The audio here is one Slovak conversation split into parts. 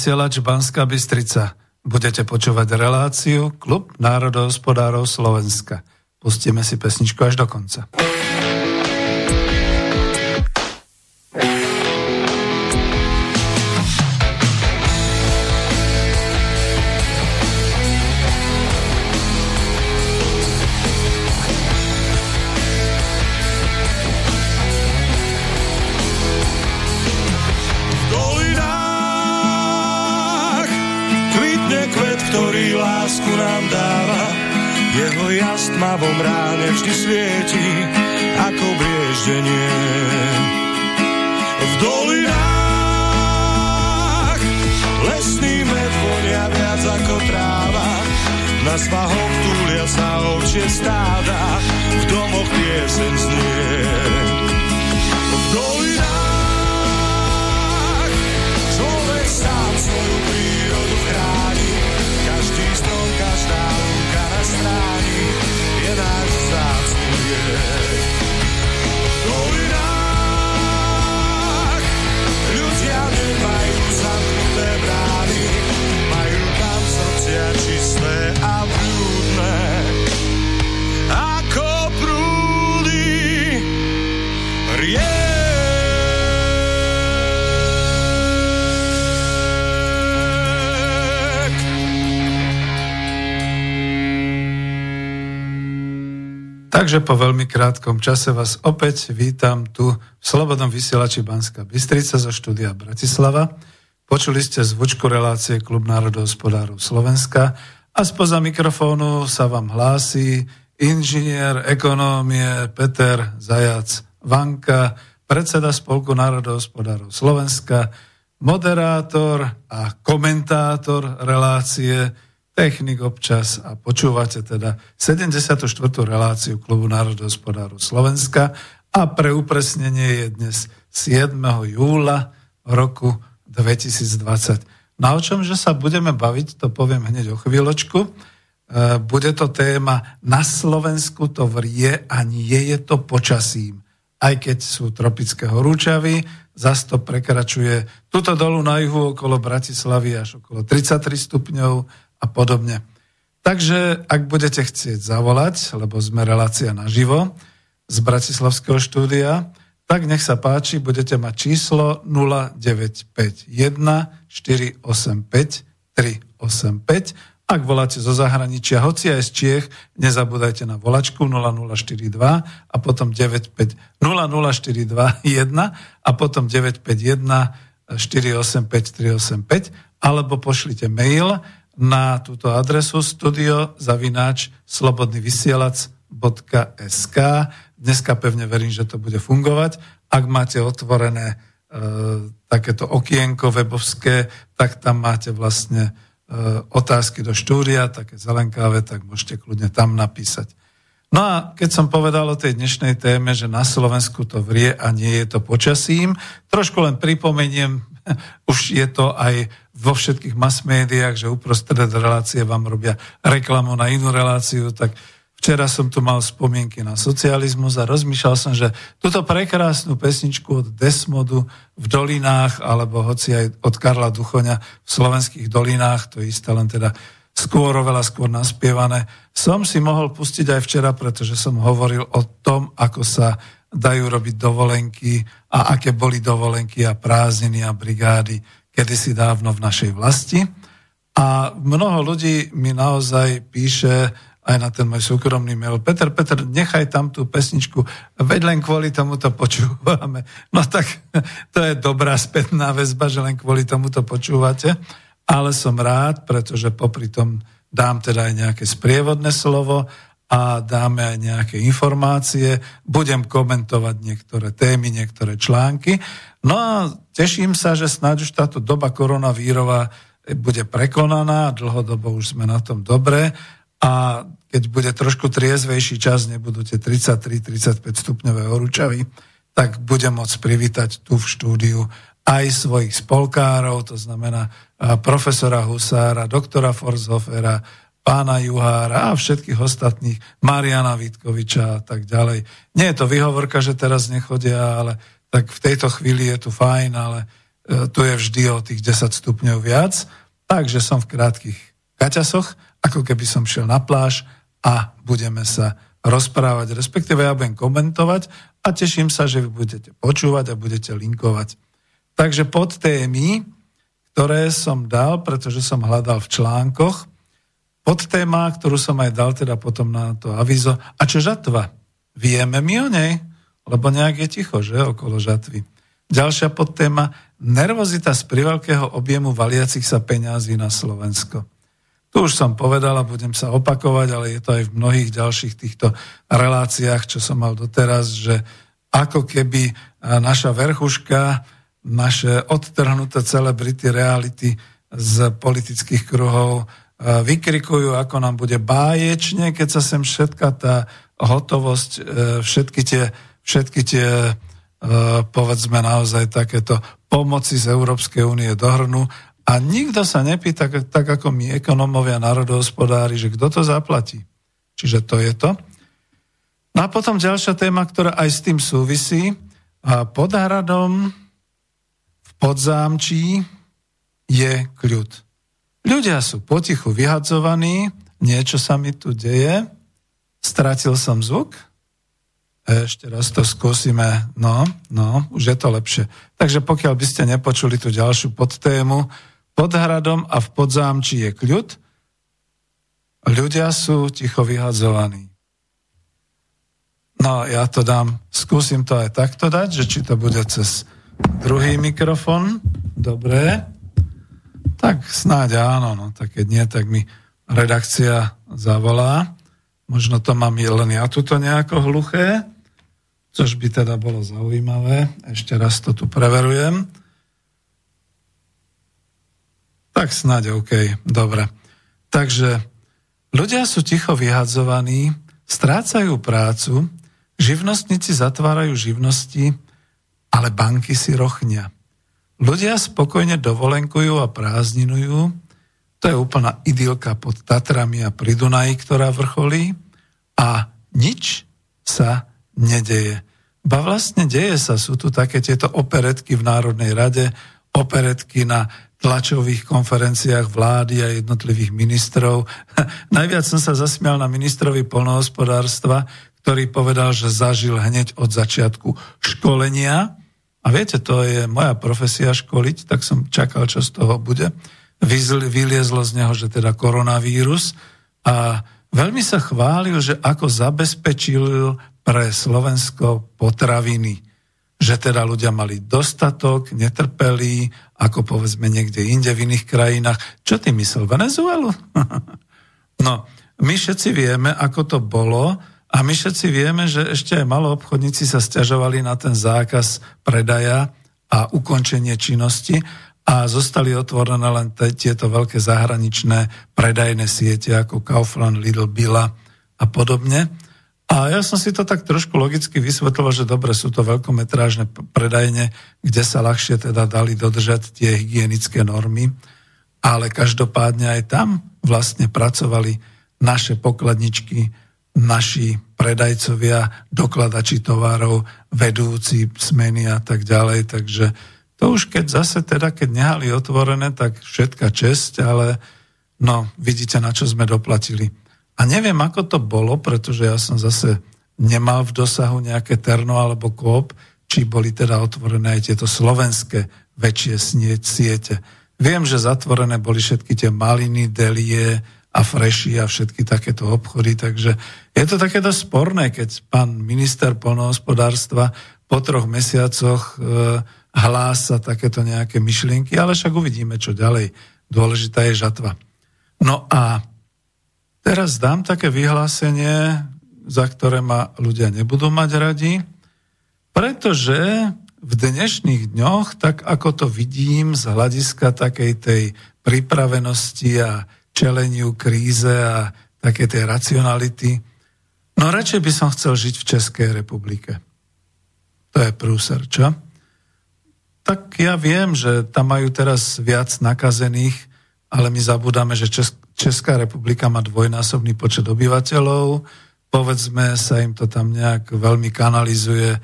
vysielač Banská Bystrica. Budete počúvať reláciu Klub národohospodárov Slovenska. Pustíme si pesničku až do konca. Po veľmi krátkom čase vás opäť vítam tu v Slobodnom vysielači Banska Bystrica zo štúdia Bratislava. Počuli ste zvučku relácie Klub národohospodárov Slovenska a spoza mikrofónu sa vám hlási inžinier ekonómie Peter Zajac Vanka, predseda Spolku národohospodárov Slovenska, moderátor a komentátor relácie technik občas a počúvate teda 74. reláciu Klubu národohospodárov Slovenska a pre upresnenie je dnes 7. júla roku 2020. Na o čom, že sa budeme baviť, to poviem hneď o chvíľočku. E, bude to téma Na Slovensku to vrie a nie je to počasím. Aj keď sú tropické horúčavy, zas to prekračuje tuto dolu na juhu okolo Bratislavy až okolo 33 stupňov, a podobne. Takže ak budete chcieť zavolať, lebo sme relácia naživo z Bratislavského štúdia, tak nech sa páči, budete mať číslo 0951 485 385. Ak voláte zo zahraničia, hoci aj z Čiech, nezabúdajte na volačku 0042 a potom 95 00421 a potom 951 485 385 alebo pošlite mail na túto adresu studio zavináč slobodnyvysielac.sk. Dneska pevne verím, že to bude fungovať. Ak máte otvorené e, takéto okienko webovské, tak tam máte vlastne e, otázky do štúdia, také zelenkáve, tak môžete kľudne tam napísať. No a keď som povedal o tej dnešnej téme, že na Slovensku to vrie a nie je to počasím, trošku len pripomeniem, už je to aj vo všetkých mass médiách, že uprostred relácie vám robia reklamu na inú reláciu, tak Včera som tu mal spomienky na socializmus a rozmýšľal som, že túto prekrásnu pesničku od Desmodu v dolinách, alebo hoci aj od Karla Duchoňa v slovenských dolinách, to je isté len teda skôr, oveľa skôr naspievané, som si mohol pustiť aj včera, pretože som hovoril o tom, ako sa dajú robiť dovolenky a aké boli dovolenky a prázdniny a brigády kedysi dávno v našej vlasti. A mnoho ľudí mi naozaj píše, aj na ten môj súkromný mail. Peter, Peter, nechaj tam tú pesničku, veď len kvôli tomu to počúvame. No tak to je dobrá spätná väzba, že len kvôli tomu to počúvate, ale som rád, pretože popri tom dám teda aj nejaké sprievodné slovo a dáme aj nejaké informácie, budem komentovať niektoré témy, niektoré články. No a teším sa, že snáď už táto doba koronavírová bude prekonaná, dlhodobo už sme na tom dobré a keď bude trošku triezvejší čas, nebudú tie 33-35 stupňové horúčavy, tak budem môcť privítať tu v štúdiu aj svojich spolkárov, to znamená profesora Husára, doktora Forshofera, pána Juhára a všetkých ostatných, Mariana Vítkoviča a tak ďalej. Nie je to vyhovorka, že teraz nechodia, ale tak v tejto chvíli je tu fajn, ale e, tu je vždy o tých 10 stupňov viac, takže som v krátkých kaťasoch ako keby som šiel na pláž a budeme sa rozprávať, respektíve ja budem komentovať a teším sa, že vy budete počúvať a budete linkovať. Takže pod témy, ktoré som dal, pretože som hľadal v článkoch, pod téma, ktorú som aj dal teda potom na to avizo, a čo žatva? Vieme mi o nej? Lebo nejak je ticho, že, okolo žatvy. Ďalšia podtéma, nervozita z priveľkého objemu valiacich sa peňazí na Slovensko. Tu už som povedal a budem sa opakovať, ale je to aj v mnohých ďalších týchto reláciách, čo som mal doteraz, že ako keby naša verchuška, naše odtrhnuté celebrity reality z politických kruhov vykrikujú, ako nám bude báječne, keď sa sem všetka tá hotovosť, e, všetky tie, všetky tie e, povedzme naozaj takéto pomoci z Európskej únie dohrnú a nikto sa nepýta, tak ako my ekonomovia, národohospodári, že kto to zaplatí. Čiže to je to. No a potom ďalšia téma, ktorá aj s tým súvisí. Pod hradom v podzámčí je kľud. Ľudia sú potichu vyhadzovaní, niečo sa mi tu deje, stratil som zvuk, ešte raz to skúsime, no, no, už je to lepšie. Takže pokiaľ by ste nepočuli tú ďalšiu podtému, pod hradom a v podzámči je kľud. Ľudia sú ticho vyhadzovaní. No, ja to dám, skúsim to aj takto dať, že či to bude cez druhý mikrofon. Dobre. Tak snáď áno, no, tak keď nie, tak mi redakcia zavolá. Možno to mám len ja tuto nejako hluché, což by teda bolo zaujímavé. Ešte raz to tu preverujem. Tak snáď OK, dobre. Takže ľudia sú ticho vyhadzovaní, strácajú prácu, živnostníci zatvárajú živnosti, ale banky si rochnia. Ľudia spokojne dovolenkujú a prázdninujú, to je úplná idylka pod Tatrami a pri Dunaji, ktorá vrcholí a nič sa nedeje. Ba vlastne deje sa, sú tu také tieto operetky v Národnej rade, operetky na tlačových konferenciách vlády a jednotlivých ministrov. Najviac som sa zasmial na ministrovi polnohospodárstva, ktorý povedal, že zažil hneď od začiatku školenia. A viete, to je moja profesia školiť, tak som čakal, čo z toho bude. Vyliezlo z neho, že teda koronavírus. A veľmi sa chválil, že ako zabezpečil pre Slovensko potraviny že teda ľudia mali dostatok, netrpeli, ako povedzme niekde inde v iných krajinách. Čo ty myslel, Venezuelu? no, my všetci vieme, ako to bolo a my všetci vieme, že ešte aj malo obchodníci sa stiažovali na ten zákaz predaja a ukončenie činnosti a zostali otvorené len t- tieto veľké zahraničné predajné siete ako Kaufland, Lidl, Billa a podobne. A ja som si to tak trošku logicky vysvetlil, že dobre, sú to veľkometrážne predajne, kde sa ľahšie teda dali dodržať tie hygienické normy, ale každopádne aj tam vlastne pracovali naše pokladničky naši predajcovia, dokladači tovarov, vedúci smeny a tak ďalej. Takže to už keď zase teda, keď nehali otvorené, tak všetka česť, ale no, vidíte, na čo sme doplatili. A neviem, ako to bolo, pretože ja som zase nemal v dosahu nejaké terno alebo kôp, či boli teda otvorené aj tieto slovenské väčšie siete. Viem, že zatvorené boli všetky tie maliny, delie a freši a všetky takéto obchody, takže je to takéto sporné, keď pán minister polnohospodárstva po troch mesiacoch e, hlása takéto nejaké myšlienky, ale však uvidíme, čo ďalej. Dôležitá je žatva. No a teraz dám také vyhlásenie, za ktoré ma ľudia nebudú mať radi, pretože v dnešných dňoch, tak ako to vidím z hľadiska takej tej pripravenosti a čeleniu kríze a také tej racionality, no radšej by som chcel žiť v Českej republike. To je prúser, čo? Tak ja viem, že tam majú teraz viac nakazených, ale my zabudáme, že Česká republika má dvojnásobný počet obyvateľov. Povedzme sa im to tam nejak veľmi kanalizuje e,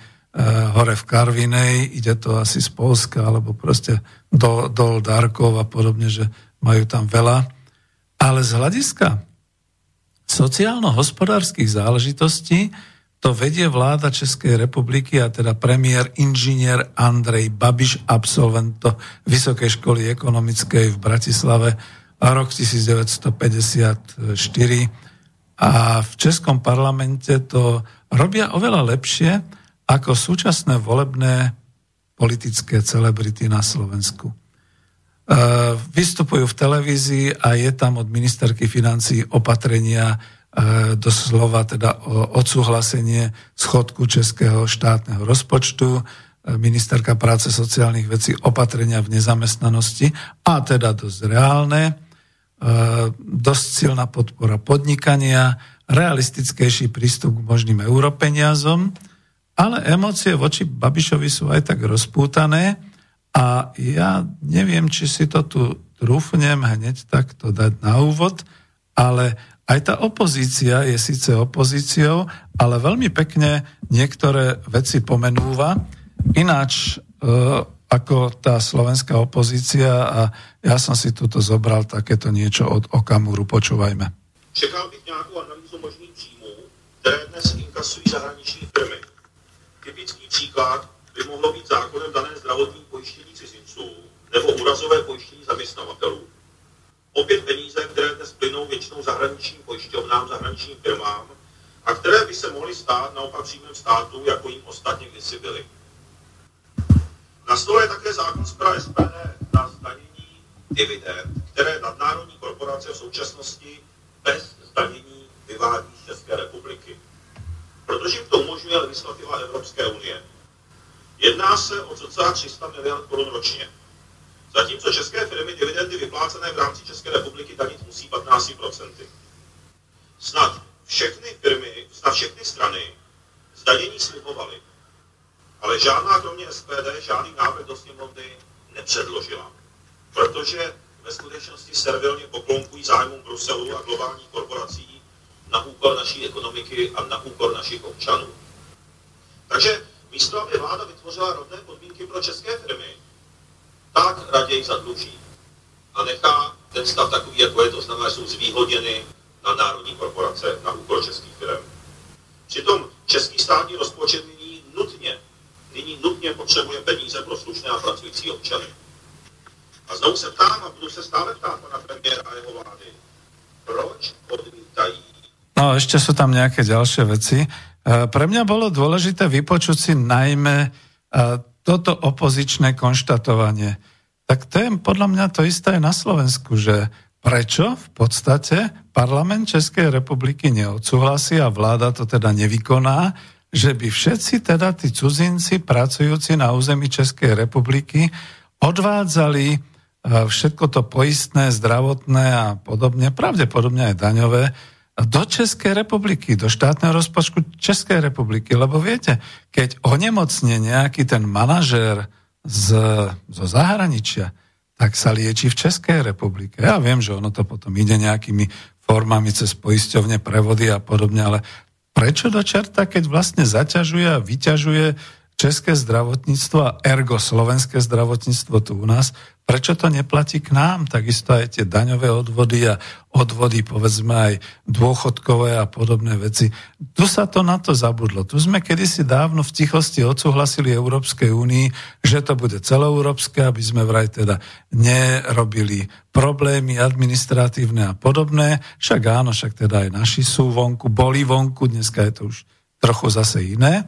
hore v Karvinej, ide to asi z Polska, alebo proste do, do Darkov a podobne, že majú tam veľa. Ale z hľadiska sociálno-hospodárskych záležitostí to vedie vláda Českej republiky a teda premiér inžinier Andrej Babiš, absolvent Vysokej školy ekonomickej v Bratislave a rok 1954. A v Českom parlamente to robia oveľa lepšie ako súčasné volebné politické celebrity na Slovensku. E, vystupujú v televízii a je tam od ministerky financí opatrenia doslova teda odsúhlasenie schodku českého štátneho rozpočtu, e, ministerka práce sociálnych vecí opatrenia v nezamestnanosti a teda dosť reálne, e, dosť silná podpora podnikania, realistickejší prístup k možným europeniazom, ale emócie voči Babišovi sú aj tak rozpútané a ja neviem, či si to tu trúfnem hneď takto dať na úvod, ale aj tá opozícia je síce opozíciou, ale veľmi pekne niektoré veci pomenúva. Ináč e, ako tá slovenská opozícia a ja som si tuto zobral takéto niečo od Okamuru. Počúvajme. Čekal bych nějakou analýzu možných příjmů, které dnes inkasují zahraniční firmy. Typický příklad by mohlo být zákonem dané zdravotní pojištění cizinců nebo úrazové pojištění zaměstnavatelů opět peníze, které dnes plynou většinou zahraničním pojišťovnám, zahraničním firmám a které by se mohly stát naopak příjmem státu, jako jim ostatně kdysi byly. Na stole je také zákon z SPD na zdanění dividend, které nadnárodní korporace v současnosti bez zdanění vyvádí z České republiky. Protože jim to umožňuje legislativa Evropské unie. Jedná se o cca 300 miliard korun ročně. Zatímco české firmy dividendy vyplácené v rámci České republiky danit musí 15%. Snad všechny firmy, snad všechny strany zdanění slibovaly, ale žádná kromě SPD žádný návrh do sněmovny nepředložila, protože ve skutečnosti servilně poklonkují zájmům Bruselu a globálních korporací na úkor naší ekonomiky a na úkor našich občanů. Takže místo, aby vláda vytvořila rovné podmínky pro české firmy, tak raději zadluží a nechá ten stav takový, jako je, to znamená, že jsou zvýhodněny na národní korporace na úkor českých firm. Přitom český státní rozpočet nyní nutně, nyní nutně potřebuje peníze pro slušné a pracující občany. A znovu se ptám a budu se stále ptát pana premiéra a jeho vlády, proč odmítají No, ešte sú tam nejaké ďalšie veci. E, pre mňa bolo dôležité vypočuť si najmä e, toto opozičné konštatovanie. Tak to je podľa mňa to isté aj na Slovensku, že prečo v podstate parlament Českej republiky neodsúhlasí a vláda to teda nevykoná, že by všetci teda tí cudzinci pracujúci na území Českej republiky odvádzali e, všetko to poistné, zdravotné a podobne, pravdepodobne aj daňové, do Českej republiky, do štátneho rozpočtu Českej republiky. Lebo viete, keď onemocne nejaký ten manažér z, zo zahraničia, tak sa lieči v Českej republike. Ja viem, že ono to potom ide nejakými formami cez poisťovne, prevody a podobne, ale prečo do čerta, keď vlastne zaťažuje a vyťažuje české zdravotníctvo a ergo slovenské zdravotníctvo tu u nás, prečo to neplatí k nám? Takisto aj tie daňové odvody a odvody, povedzme aj dôchodkové a podobné veci. Tu sa to na to zabudlo. Tu sme kedysi dávno v tichosti odsúhlasili Európskej únii, že to bude celoeurópske, aby sme vraj teda nerobili problémy administratívne a podobné. Však áno, však teda aj naši sú vonku, boli vonku, dneska je to už trochu zase iné.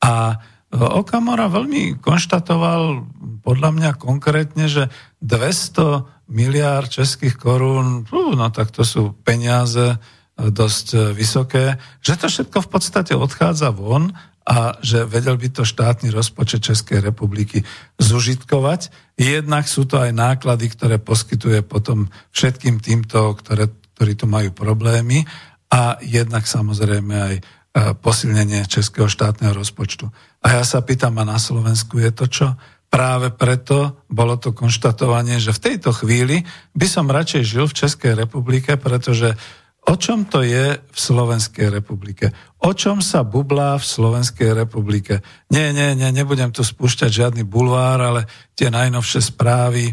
A Okamora veľmi konštatoval podľa mňa konkrétne, že 200 miliárd českých korún, no tak to sú peniaze e, dosť e, vysoké, že to všetko v podstate odchádza von a že vedel by to štátny rozpočet Českej republiky zužitkovať. Jednak sú to aj náklady, ktoré poskytuje potom všetkým týmto, ktoré, ktorí tu majú problémy a jednak samozrejme aj E, posilnenie českého štátneho rozpočtu. A ja sa pýtam, a na Slovensku je to čo? Práve preto bolo to konštatovanie, že v tejto chvíli by som radšej žil v Českej republike, pretože o čom to je v Slovenskej republike? O čom sa bublá v Slovenskej republike? Nie, nie, nie, nebudem tu spúšťať žiadny bulvár, ale tie najnovšie správy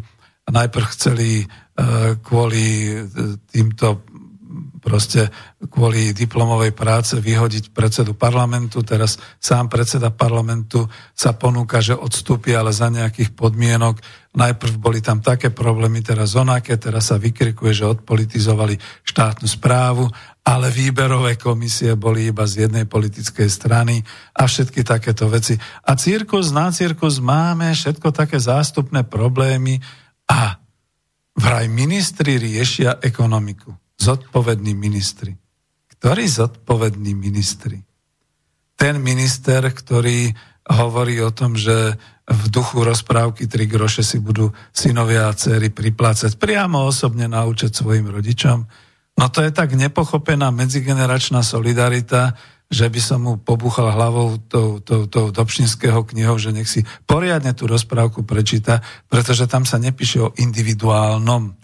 najprv chceli e, kvôli e, týmto proste kvôli diplomovej práce vyhodiť predsedu parlamentu. Teraz sám predseda parlamentu sa ponúka, že odstúpi, ale za nejakých podmienok. Najprv boli tam také problémy, teraz onaké, teraz sa vykrikuje, že odpolitizovali štátnu správu, ale výberové komisie boli iba z jednej politickej strany a všetky takéto veci. A cirkus na cirkus máme všetko také zástupné problémy a vraj ministri riešia ekonomiku zodpovední ministri. Ktorí zodpovední ministri? Ten minister, ktorý hovorí o tom, že v duchu rozprávky tri groše si budú synovia a céry priplácať priamo osobne na účet svojim rodičom. No to je tak nepochopená medzigeneračná solidarita, že by som mu pobuchal hlavou tou, tou, tou Dobšinského knihou, že nech si poriadne tú rozprávku prečíta, pretože tam sa nepíše o individuálnom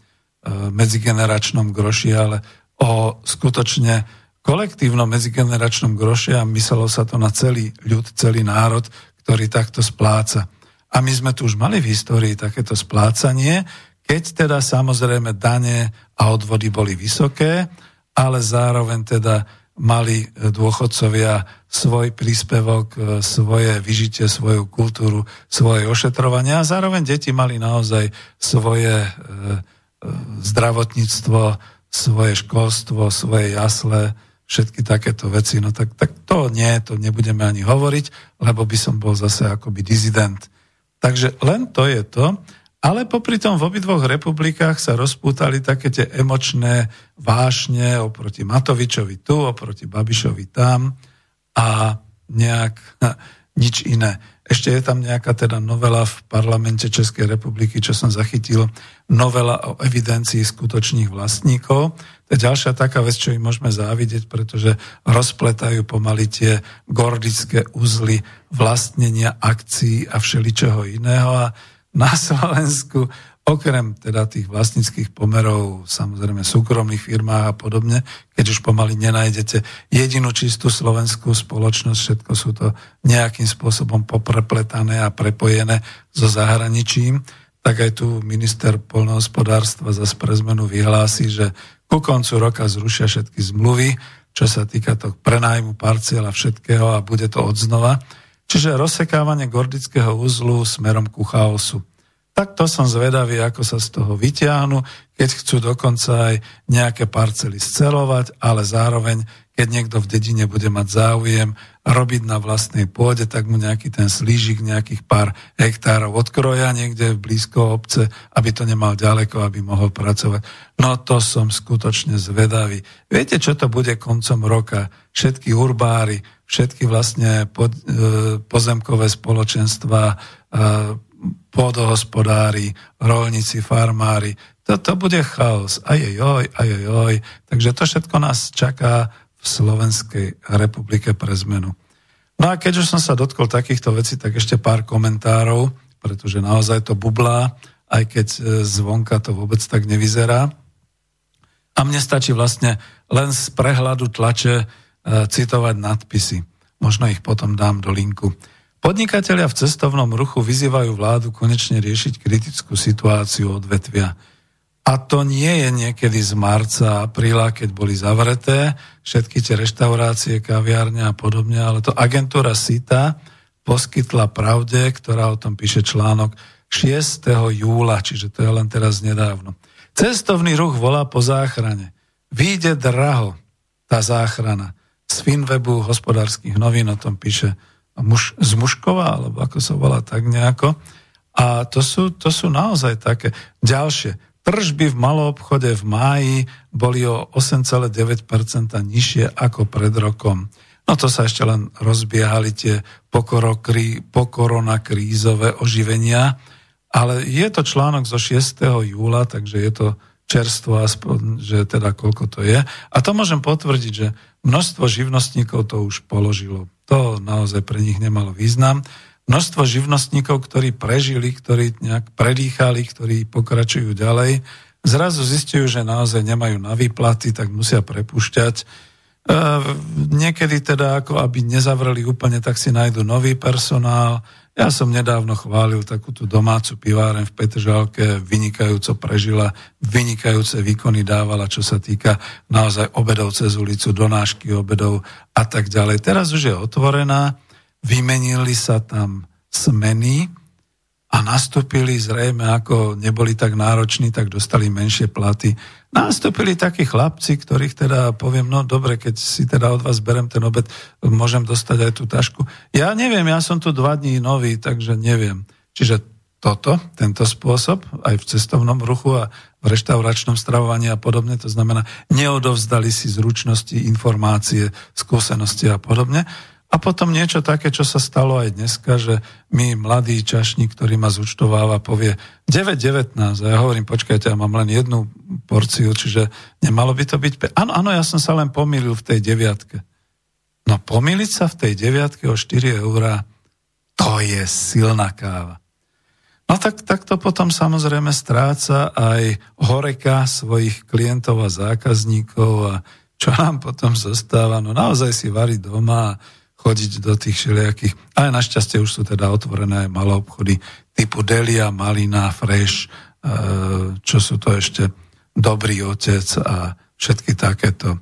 medzigeneračnom groši, ale o skutočne kolektívnom medzigeneračnom groši a myslelo sa to na celý ľud, celý národ, ktorý takto spláca. A my sme tu už mali v histórii takéto splácanie, keď teda samozrejme dane a odvody boli vysoké, ale zároveň teda mali dôchodcovia svoj príspevok, e, svoje vyžitie, svoju kultúru, svoje ošetrovanie a zároveň deti mali naozaj svoje e, zdravotníctvo, svoje školstvo, svoje jasle, všetky takéto veci, no tak, tak to nie, to nebudeme ani hovoriť, lebo by som bol zase akoby dizident. Takže len to je to, ale popri tom v obidvoch republikách sa rozpútali také tie emočné vášne oproti Matovičovi tu, oproti Babišovi tam a nejak nič iné. Ešte je tam nejaká teda novela v parlamente Českej republiky, čo som zachytil, novela o evidencii skutočných vlastníkov. To je ďalšia taká vec, čo im môžeme závidieť, pretože rozpletajú pomaly tie gordické uzly vlastnenia akcií a všeličoho iného. A na Slovensku okrem teda tých vlastníckých pomerov, samozrejme súkromných firmách a podobne, keď už pomaly nenájdete jedinú čistú slovenskú spoločnosť, všetko sú to nejakým spôsobom poprepletané a prepojené so zahraničím, tak aj tu minister polnohospodárstva za pre zmenu vyhlási, že ku koncu roka zrušia všetky zmluvy, čo sa týka toho prenájmu parciela všetkého a bude to odznova. Čiže rozsekávanie gordického úzlu smerom ku chaosu tak to som zvedavý, ako sa z toho vyťahnu, keď chcú dokonca aj nejaké parcely scelovať, ale zároveň, keď niekto v dedine bude mať záujem robiť na vlastnej pôde, tak mu nejaký ten slížik nejakých pár hektárov odkroja niekde v blízko obce, aby to nemal ďaleko, aby mohol pracovať. No to som skutočne zvedavý. Viete, čo to bude koncom roka? Všetky urbári, všetky vlastne e, pozemkové spoločenstva, e, pôdohospodári, rolníci, farmári. Toto bude chaos. Ajojoj, ajojoj. Takže to všetko nás čaká v Slovenskej republike pre zmenu. No a keď už som sa dotkol takýchto vecí, tak ešte pár komentárov, pretože naozaj to bublá aj keď e, zvonka to vôbec tak nevyzerá. A mne stačí vlastne len z prehľadu tlače e, citovať nadpisy. Možno ich potom dám do linku. Podnikatelia v cestovnom ruchu vyzývajú vládu konečne riešiť kritickú situáciu odvetvia. A to nie je niekedy z marca, apríla, keď boli zavreté všetky tie reštaurácie, kaviárne a podobne, ale to agentúra SITA poskytla pravde, ktorá o tom píše článok 6. júla, čiže to je len teraz nedávno. Cestovný ruch volá po záchrane. Výjde draho tá záchrana. Z Finwebu hospodárskych novín o tom píše muž, z Muškova, alebo ako sa volá tak nejako. A to sú, to sú naozaj také ďalšie. Tržby v maloobchode v máji boli o 8,9% nižšie ako pred rokom. No to sa ešte len rozbiehali tie pokorona krízové oživenia, ale je to článok zo 6. júla, takže je to čerstvo aspoň, že teda koľko to je. A to môžem potvrdiť, že množstvo živnostníkov to už položilo. To naozaj pre nich nemalo význam množstvo živnostníkov, ktorí prežili, ktorí nejak predýchali, ktorí pokračujú ďalej, zrazu zistujú, že naozaj nemajú na výplaty, tak musia prepušťať. E, niekedy teda, ako aby nezavreli úplne, tak si nájdu nový personál. Ja som nedávno chválil takú tú domácu piváren v Petržalke, vynikajúco prežila, vynikajúce výkony dávala, čo sa týka naozaj obedov cez ulicu, donášky obedov a tak ďalej. Teraz už je otvorená, vymenili sa tam smeny a nastúpili zrejme, ako neboli tak nároční, tak dostali menšie platy. Nastúpili takí chlapci, ktorých teda poviem, no dobre, keď si teda od vás berem ten obed, môžem dostať aj tú tašku. Ja neviem, ja som tu dva dní nový, takže neviem. Čiže toto, tento spôsob, aj v cestovnom ruchu a v reštauračnom stravovaní a podobne, to znamená, neodovzdali si zručnosti, informácie, skúsenosti a podobne. A potom niečo také, čo sa stalo aj dneska, že mi mladý čašník, ktorý ma zúčtováva, povie 9,19 a ja hovorím, počkajte, ja mám len jednu porciu, čiže nemalo by to byť... Áno, áno, ja som sa len pomýlil v tej deviatke. No pomýliť sa v tej deviatke o 4 eurá, to je silná káva. No tak, tak to potom samozrejme stráca aj horeka svojich klientov a zákazníkov a čo nám potom zostáva? No naozaj si variť doma chodiť do tých všelijakých, ale našťastie už sú teda otvorené aj malé obchody typu Delia, Malina, Fresh, e, čo sú to ešte Dobrý otec a všetky takéto.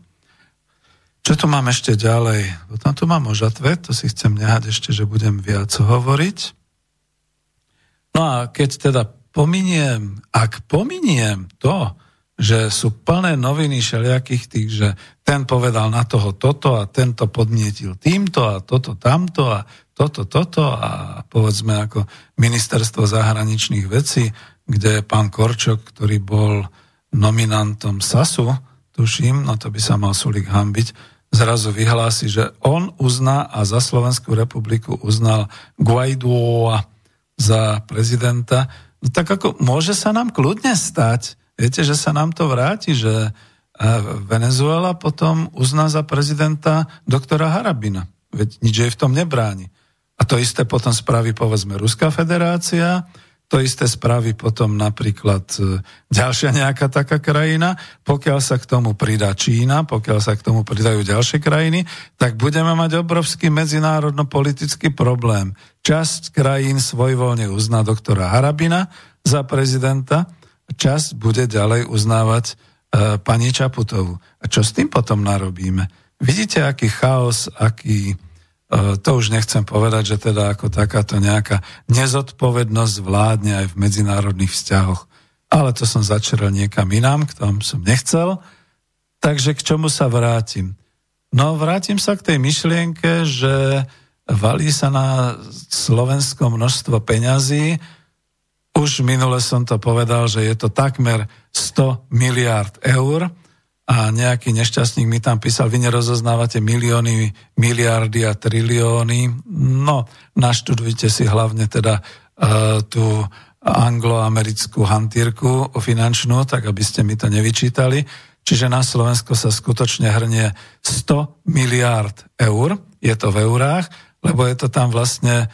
Čo tu mám ešte ďalej? Potom tu mám o žatve, to si chcem nehať ešte, že budem viac hovoriť. No a keď teda pominiem, ak pominiem to, že sú plné noviny všelijakých tých, že ten povedal na toho toto a tento podnietil týmto a toto tamto a toto toto a povedzme ako ministerstvo zahraničných vecí, kde pán Korčok, ktorý bol nominantom SASu, tuším, no to by sa mal Sulik hambiť, zrazu vyhlási, že on uzná a za Slovenskú republiku uznal Guaidoa za prezidenta. No tak ako môže sa nám kľudne stať, Viete, že sa nám to vráti, že Venezuela potom uzná za prezidenta doktora Harabina. Veď nič jej v tom nebráni. A to isté potom spraví, povedzme, Ruská federácia, to isté spraví potom napríklad e, ďalšia nejaká taká krajina. Pokiaľ sa k tomu pridá Čína, pokiaľ sa k tomu pridajú ďalšie krajiny, tak budeme mať obrovský medzinárodno-politický problém. Časť krajín svojvoľne uzná doktora Harabina za prezidenta, čas bude ďalej uznávať e, pani Čaputovu. A čo s tým potom narobíme? Vidíte, aký chaos, aký, e, to už nechcem povedať, že teda ako takáto nejaká nezodpovednosť vládne aj v medzinárodných vzťahoch. Ale to som začerel niekam inám, k tomu som nechcel. Takže k čomu sa vrátim? No vrátim sa k tej myšlienke, že valí sa na Slovensko množstvo peňazí, už minule som to povedal, že je to takmer 100 miliard eur a nejaký nešťastník mi tam písal, vy nerozoznávate milióny, miliardy a trilióny. No, naštudujte si hlavne teda uh, tú angloamerickú hantírku finančnú, tak aby ste mi to nevyčítali. Čiže na Slovensko sa skutočne hrnie 100 miliard eur, je to v eurách, lebo je to tam vlastne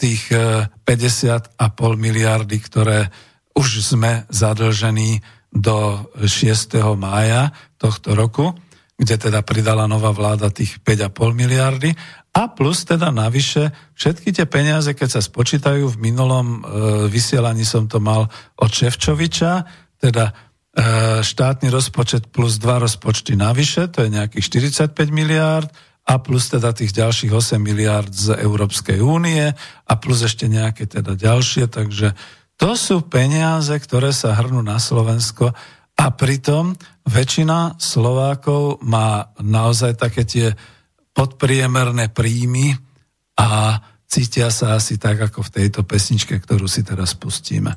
tých 50,5 e, miliardy, ktoré už sme zadlžení do 6. mája tohto roku, kde teda pridala nová vláda tých 5,5 miliardy a plus teda navyše všetky tie peniaze, keď sa spočítajú, v minulom e, vysielaní som to mal od Ševčoviča, teda e, štátny rozpočet plus dva rozpočty navyše, to je nejakých 45 miliárd, a plus teda tých ďalších 8 miliárd z Európskej únie a plus ešte nejaké teda ďalšie, takže to sú peniaze, ktoré sa hrnú na Slovensko a pritom väčšina Slovákov má naozaj také tie podpriemerné príjmy a cítia sa asi tak, ako v tejto pesničke, ktorú si teraz pustíme.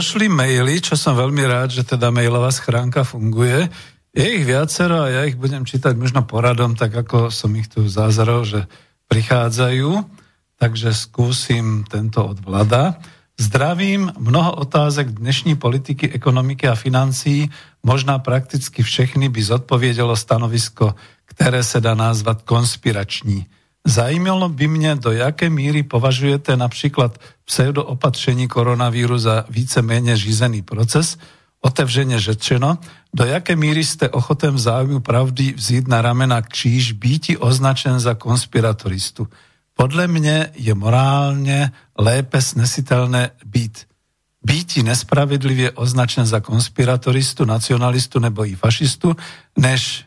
Došli maily, čo som veľmi rád, že teda mailová schránka funguje. Je ich viacero a ja ich budem čítať možno poradom, tak ako som ich tu zázral, že prichádzajú. Takže skúsim tento od vlada. Zdravím, mnoho otázek dnešní politiky, ekonomiky a financií, možná prakticky všechny by zodpovedelo stanovisko, ktoré sa dá nazvať konspirační. Zajímalo by mne, do jaké míry považujete napríklad pseudoopatření koronavíru za víceméně řízený proces, otevřene řečeno, do jaké míry ste ochoten v záujmu pravdy vzít na ramena kříž, býti označen za konspiratoristu. Podle mne je morálne lépe snesitelné být býti nespravedlivě označen za konspiratoristu, nacionalistu nebo i fašistu, než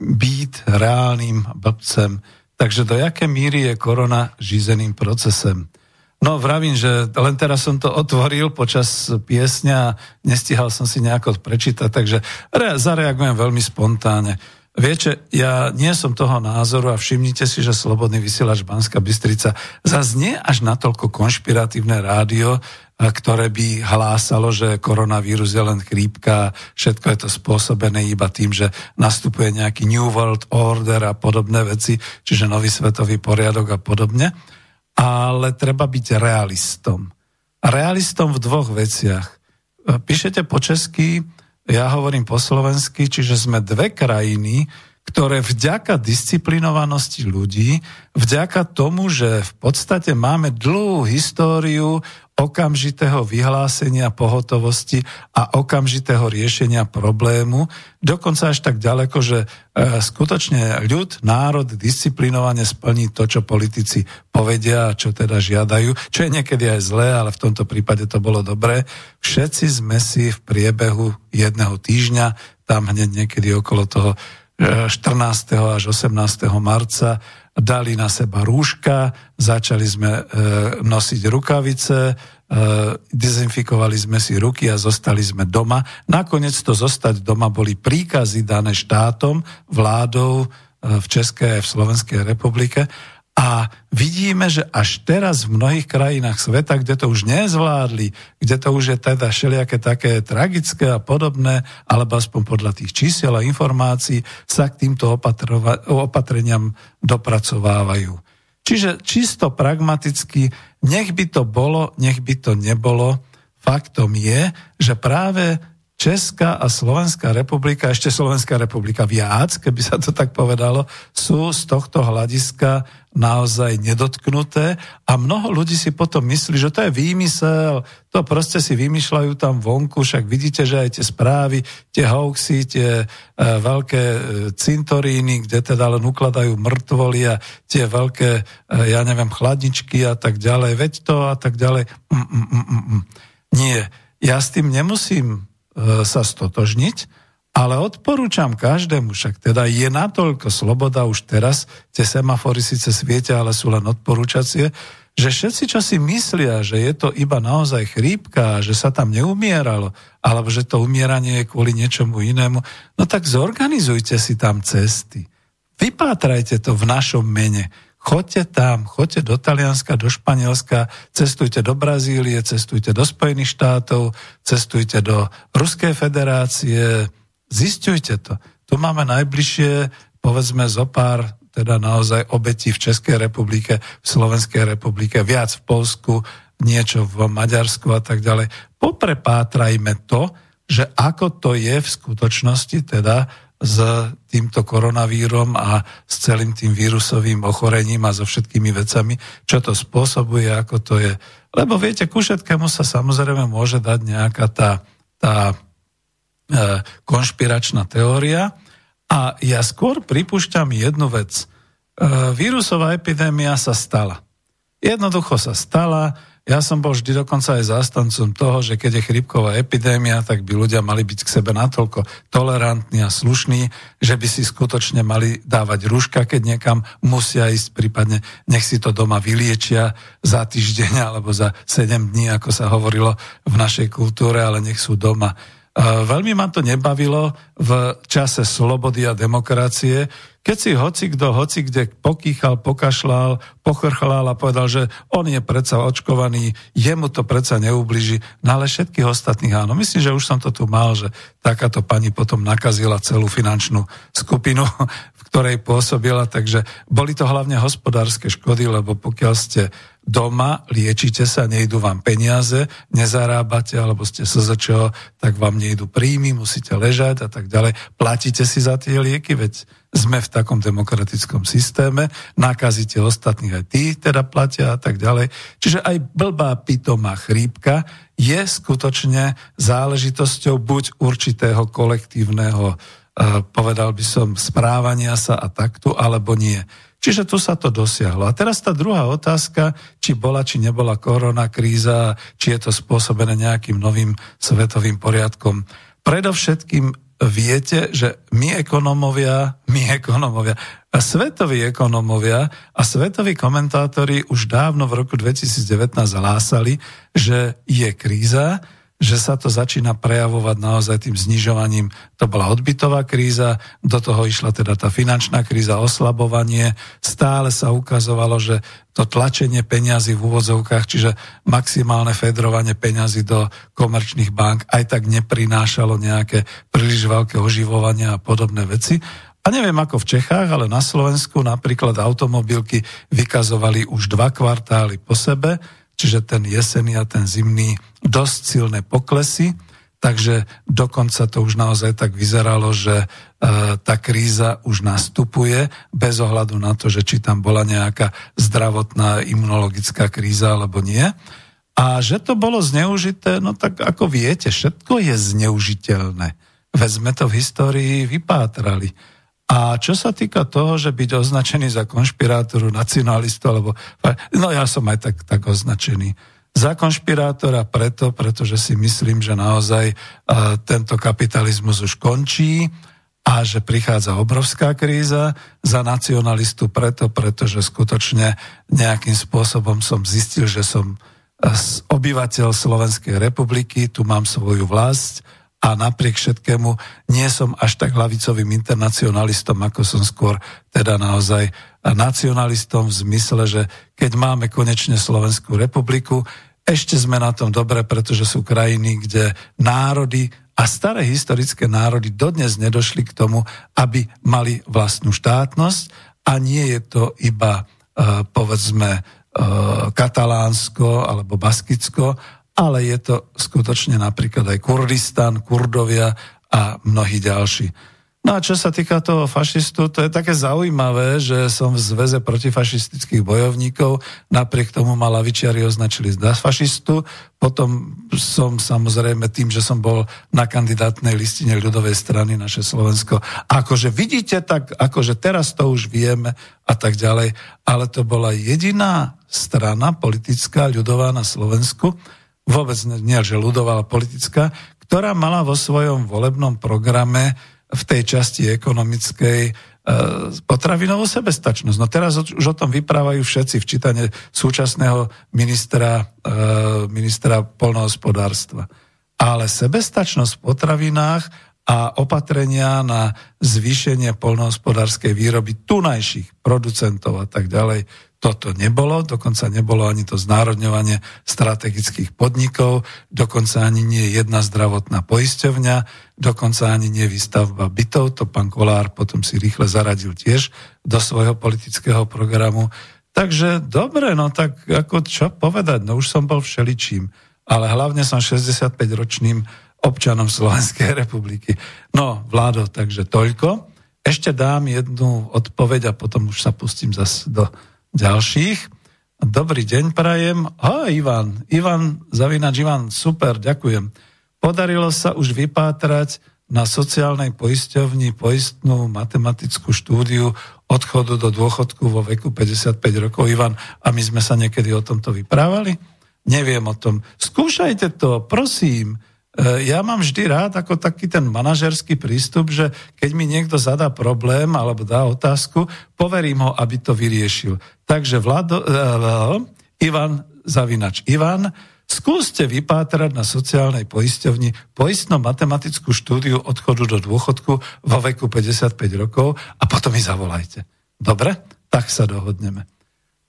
být reálným blbcem. Takže do jaké míry je korona žízeným procesem? No vravím, že len teraz som to otvoril počas piesňa nestihal som si nejako prečítať, takže re- zareagujem veľmi spontánne. Viete, ja nie som toho názoru a všimnite si, že Slobodný vysielač Banska Bystrica zase nie až natoľko konšpiratívne rádio, ktoré by hlásalo, že koronavírus je len chrípka, všetko je to spôsobené iba tým, že nastupuje nejaký New World Order a podobné veci, čiže nový svetový poriadok a podobne. Ale treba byť realistom. Realistom v dvoch veciach. Píšete po česky, ja hovorím po slovensky, čiže sme dve krajiny, ktoré vďaka disciplinovanosti ľudí, vďaka tomu, že v podstate máme dlhú históriu okamžitého vyhlásenia pohotovosti a okamžitého riešenia problému, dokonca až tak ďaleko, že e, skutočne ľud, národ disciplinovane splní to, čo politici povedia a čo teda žiadajú, čo je niekedy aj zlé, ale v tomto prípade to bolo dobré. Všetci sme si v priebehu jedného týždňa, tam hneď niekedy okolo toho 14. E, až 18. marca dali na seba rúška, začali sme e, nosiť rukavice, e, dezinfikovali sme si ruky a zostali sme doma. Nakoniec to zostať doma boli príkazy dané štátom, vládou e, v Českej a v Slovenskej republike a vidíme, že až teraz v mnohých krajinách sveta, kde to už nezvládli, kde to už je teda všelijaké také tragické a podobné, alebo aspoň podľa tých čísiel a informácií, sa k týmto opatreniam dopracovávajú. Čiže čisto pragmaticky, nech by to bolo, nech by to nebolo, faktom je, že práve Česká a Slovenská republika, ešte Slovenská republika viac, keby sa to tak povedalo, sú z tohto hľadiska naozaj nedotknuté a mnoho ľudí si potom myslí, že to je výmysel, to proste si vymýšľajú tam vonku, však vidíte, že aj tie správy, tie hoaxy, tie e, veľké e, cintoríny, kde teda len ukladajú mŕtvoly a tie veľké, e, ja neviem, chladničky a tak ďalej, veď to a tak ďalej. Mm, mm, mm, mm. mm. Nie, ja s tým nemusím sa stotožniť, ale odporúčam každému, však teda je natoľko sloboda už teraz, tie semafory síce svietia, ale sú len odporúčacie, že všetci, čo si myslia, že je to iba naozaj chrípka, že sa tam neumieralo, alebo že to umieranie je kvôli niečomu inému, no tak zorganizujte si tam cesty. Vypátrajte to v našom mene. Choďte tam, choďte do Talianska, do Španielska, cestujte do Brazílie, cestujte do Spojených štátov, cestujte do Ruskej federácie, zistujte to. Tu máme najbližšie, povedzme, zo pár teda naozaj obetí v Českej republike, v Slovenskej republike, viac v Polsku, niečo v Maďarsku a tak ďalej. Poprepátrajme to, že ako to je v skutočnosti teda s týmto koronavírom a s celým tým vírusovým ochorením a so všetkými vecami, čo to spôsobuje, ako to je. Lebo viete, ku všetkému sa samozrejme môže dať nejaká tá, tá e, konšpiračná teória a ja skôr pripúšťam jednu vec. E, vírusová epidémia sa stala. Jednoducho sa stala, ja som bol vždy dokonca aj zástancom toho, že keď je chrypková epidémia, tak by ľudia mali byť k sebe natoľko tolerantní a slušní, že by si skutočne mali dávať rúška, keď niekam musia ísť, prípadne nech si to doma vyliečia za týždeň alebo za 7 dní, ako sa hovorilo v našej kultúre, ale nech sú doma. Veľmi ma to nebavilo v čase slobody a demokracie, keď si hoci kto, hoci kde pokýchal, pokašľal, pochrchlal a povedal, že on je predsa očkovaný, jemu to predsa neubliží, no ale všetkých ostatných áno. Myslím, že už som to tu mal, že takáto pani potom nakazila celú finančnú skupinu, v ktorej pôsobila, takže boli to hlavne hospodárske škody, lebo pokiaľ ste doma, liečite sa, nejdu vám peniaze, nezarábate, alebo ste SZČO, tak vám nejdu príjmy, musíte ležať a tak ďalej. Platíte si za tie lieky, veď sme v takom demokratickom systéme, nakazíte ostatných aj tí teda platia a tak ďalej. Čiže aj blbá pitomá chrípka je skutočne záležitosťou buď určitého kolektívneho, eh, povedal by som, správania sa a taktu, alebo nie. Čiže tu sa to dosiahlo. A teraz tá druhá otázka, či bola, či nebola korona kríza, či je to spôsobené nejakým novým svetovým poriadkom. Predovšetkým viete, že my ekonomovia, my ekonomovia, a svetoví ekonomovia a svetoví komentátori už dávno v roku 2019 hlásali, že je kríza, že sa to začína prejavovať naozaj tým znižovaním. To bola odbytová kríza, do toho išla teda tá finančná kríza, oslabovanie. Stále sa ukazovalo, že to tlačenie peňazí v úvodzovkách, čiže maximálne fedrovanie peňazí do komerčných bank aj tak neprinášalo nejaké príliš veľké oživovanie a podobné veci. A neviem ako v Čechách, ale na Slovensku napríklad automobilky vykazovali už dva kvartály po sebe, čiže ten jesený a ten zimný dosť silné poklesy, takže dokonca to už naozaj tak vyzeralo, že e, tá kríza už nastupuje bez ohľadu na to, že či tam bola nejaká zdravotná imunologická kríza alebo nie. A že to bolo zneužité, no tak ako viete, všetko je zneužiteľné. Veď sme to v histórii vypátrali. A čo sa týka toho, že byť označený za konšpirátoru, nacionalistu, alebo... No ja som aj tak, tak označený. Za konšpirátora preto, pretože si myslím, že naozaj uh, tento kapitalizmus už končí a že prichádza obrovská kríza. Za nacionalistu preto, pretože skutočne nejakým spôsobom som zistil, že som obyvateľ Slovenskej republiky, tu mám svoju vlast a napriek všetkému nie som až tak hlavicovým internacionalistom, ako som skôr teda naozaj nacionalistom v zmysle, že keď máme konečne Slovenskú republiku, ešte sme na tom dobre, pretože sú krajiny, kde národy a staré historické národy dodnes nedošli k tomu, aby mali vlastnú štátnosť. A nie je to iba, uh, povedzme, uh, Katalánsko alebo Baskicko, ale je to skutočne napríklad aj Kurdistan, Kurdovia a mnohí ďalší. No a čo sa týka toho fašistu, to je také zaujímavé, že som v zväze protifašistických bojovníkov, napriek tomu ma lavičiari označili za fašistu, potom som samozrejme tým, že som bol na kandidátnej listine ľudovej strany naše Slovensko, akože vidíte, tak akože teraz to už vieme a tak ďalej, ale to bola jediná strana politická ľudová na Slovensku, vôbec nie, že ľudová, ale politická, ktorá mala vo svojom volebnom programe v tej časti ekonomickej e, potravinovú sebestačnosť. No teraz už o tom vyprávajú všetci v čítane súčasného ministra, e, ministra polnohospodárstva. Ale sebestačnosť v potravinách a opatrenia na zvýšenie polnohospodárskej výroby tunajších producentov a tak ďalej toto nebolo, dokonca nebolo ani to znárodňovanie strategických podnikov, dokonca ani nie jedna zdravotná poisťovňa, dokonca ani nie výstavba bytov, to pán Kolár potom si rýchle zaradil tiež do svojho politického programu. Takže dobre, no tak ako čo povedať, no už som bol všeličím, ale hlavne som 65-ročným občanom Slovenskej republiky. No, vládo, takže toľko. Ešte dám jednu odpoveď a potom už sa pustím zase do ďalších. Dobrý deň prajem. Ha, Ivan. Ivan, zavinač Ivan, super, ďakujem. Podarilo sa už vypátrať na sociálnej poisťovni poistnú matematickú štúdiu odchodu do dôchodku vo veku 55 rokov. Ivan, a my sme sa niekedy o tomto vyprávali? Neviem o tom. Skúšajte to, prosím. E, ja mám vždy rád ako taký ten manažerský prístup, že keď mi niekto zadá problém alebo dá otázku, poverím ho, aby to vyriešil. Takže Vlado, uh, Ivan Zavinač. Ivan, skúste vypátrať na sociálnej poisťovni poistno-matematickú štúdiu odchodu do dôchodku vo veku 55 rokov a potom mi zavolajte. Dobre? Tak sa dohodneme.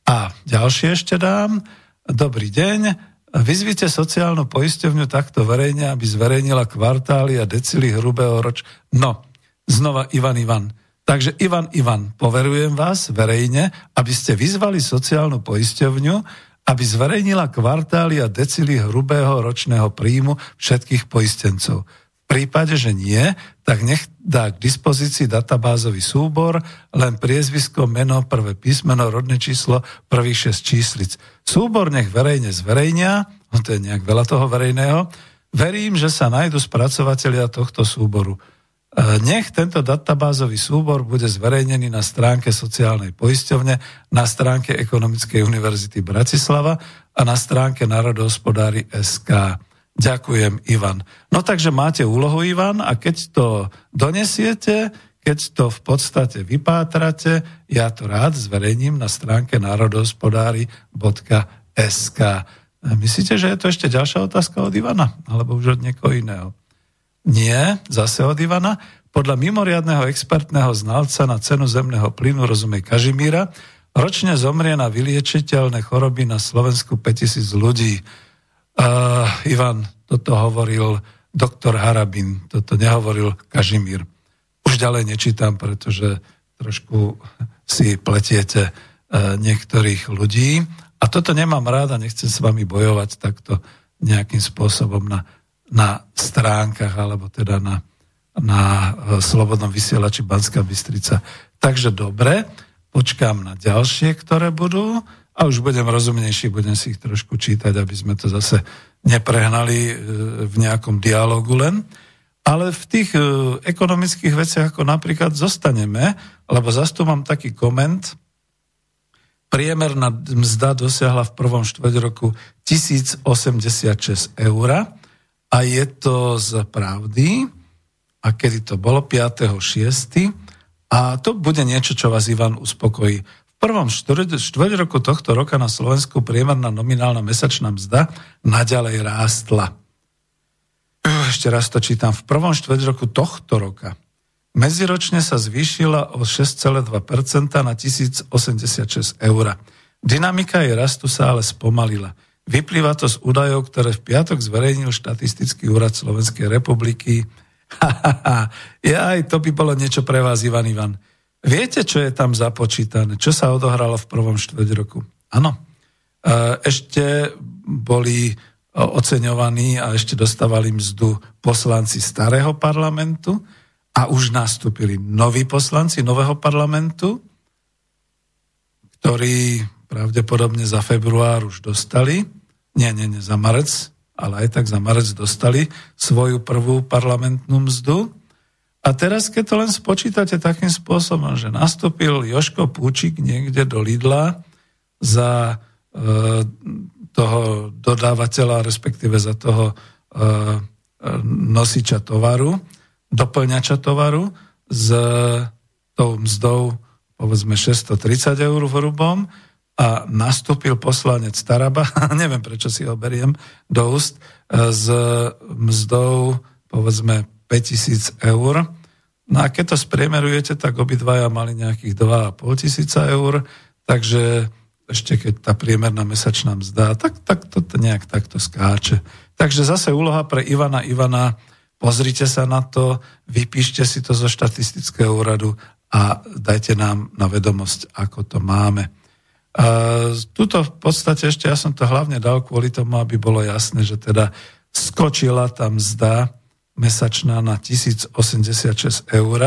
A ďalšie ešte dám. Dobrý deň. Vyzvite sociálnu poisťovňu takto verejne, aby zverejnila kvartály a decily hrubého roč. No, znova Ivan Ivan. Takže Ivan Ivan, poverujem vás verejne, aby ste vyzvali sociálnu poisťovňu, aby zverejnila kvartály a decily hrubého ročného príjmu všetkých poistencov. Prípade, že nie, tak nech dá k dispozícii databázový súbor, len priezvisko, meno, prvé písmeno, rodné číslo, prvých 6 číslic. Súbor nech verejne zverejnia, no to je nejak veľa toho verejného, verím, že sa nájdu spracovatelia tohto súboru. E, nech tento databázový súbor bude zverejnený na stránke sociálnej poisťovne, na stránke Ekonomickej univerzity Bratislava a na stránke Národohospodári SK. Ďakujem, Ivan. No takže máte úlohu, Ivan, a keď to donesiete, keď to v podstate vypátrate, ja to rád zverejním na stránke národohospodári.sk. Myslíte, že je to ešte ďalšia otázka od Ivana? Alebo už od niekoho iného? Nie, zase od Ivana. Podľa mimoriadného expertného znalca na cenu zemného plynu, rozumej Kažimíra, ročne zomrie na vyliečiteľné choroby na Slovensku 5000 ľudí. Uh, Ivan, toto hovoril doktor Harabin, toto nehovoril Kažimír. Už ďalej nečítam, pretože trošku si pletiete uh, niektorých ľudí. A toto nemám rád a nechcem s vami bojovať takto nejakým spôsobom na, na stránkach alebo teda na, na uh, Slobodnom vysielači Banská Bystrica. Takže dobre, počkám na ďalšie, ktoré budú a už budem rozumnejší, budem si ich trošku čítať, aby sme to zase neprehnali e, v nejakom dialogu len. Ale v tých e, ekonomických veciach, ako napríklad zostaneme, lebo zase tu mám taký koment, priemerná mzda dosiahla v prvom štvrť roku 1086 eur a je to z pravdy. A kedy to bolo? 5.6. A to bude niečo, čo vás Ivan uspokojí prvom štvrť roku tohto roka na Slovensku priemerná nominálna mesačná mzda naďalej rástla. Ešte raz to čítam. V prvom štvrť roku tohto roka medziročne sa zvýšila o 6,2% na 1086 eur. Dynamika jej rastu sa ale spomalila. Vyplýva to z údajov, ktoré v piatok zverejnil štatistický úrad Slovenskej republiky. ja aj to by bolo niečo pre vás, Ivan Ivan. Viete, čo je tam započítané? Čo sa odohralo v prvom štvrť roku? Áno. E, ešte boli oceňovaní a ešte dostávali mzdu poslanci starého parlamentu a už nastúpili noví poslanci nového parlamentu, ktorí pravdepodobne za február už dostali, nie, nie, nie, za marec, ale aj tak za marec dostali svoju prvú parlamentnú mzdu a teraz, keď to len spočítate takým spôsobom, že nastúpil Joško Púčik niekde do Lidla za e, toho dodávateľa, respektíve za toho e, nosiča tovaru, doplňača tovaru s tou mzdou povedzme 630 eur v hrubom a nastúpil poslanec Taraba, neviem prečo si ho beriem do úst, e, s mzdou povedzme 5000 eur No a keď to spriemerujete, tak obidvaja mali nejakých 2,5 tisíca eur, takže ešte keď tá priemerná mesačná mzda, tak, tak to nejak takto skáče. Takže zase úloha pre Ivana Ivana, pozrite sa na to, vypíšte si to zo štatistického úradu a dajte nám na vedomosť, ako to máme. Uh, tuto v podstate ešte ja som to hlavne dal kvôli tomu, aby bolo jasné, že teda skočila tá mzda mesačná na 1086 eur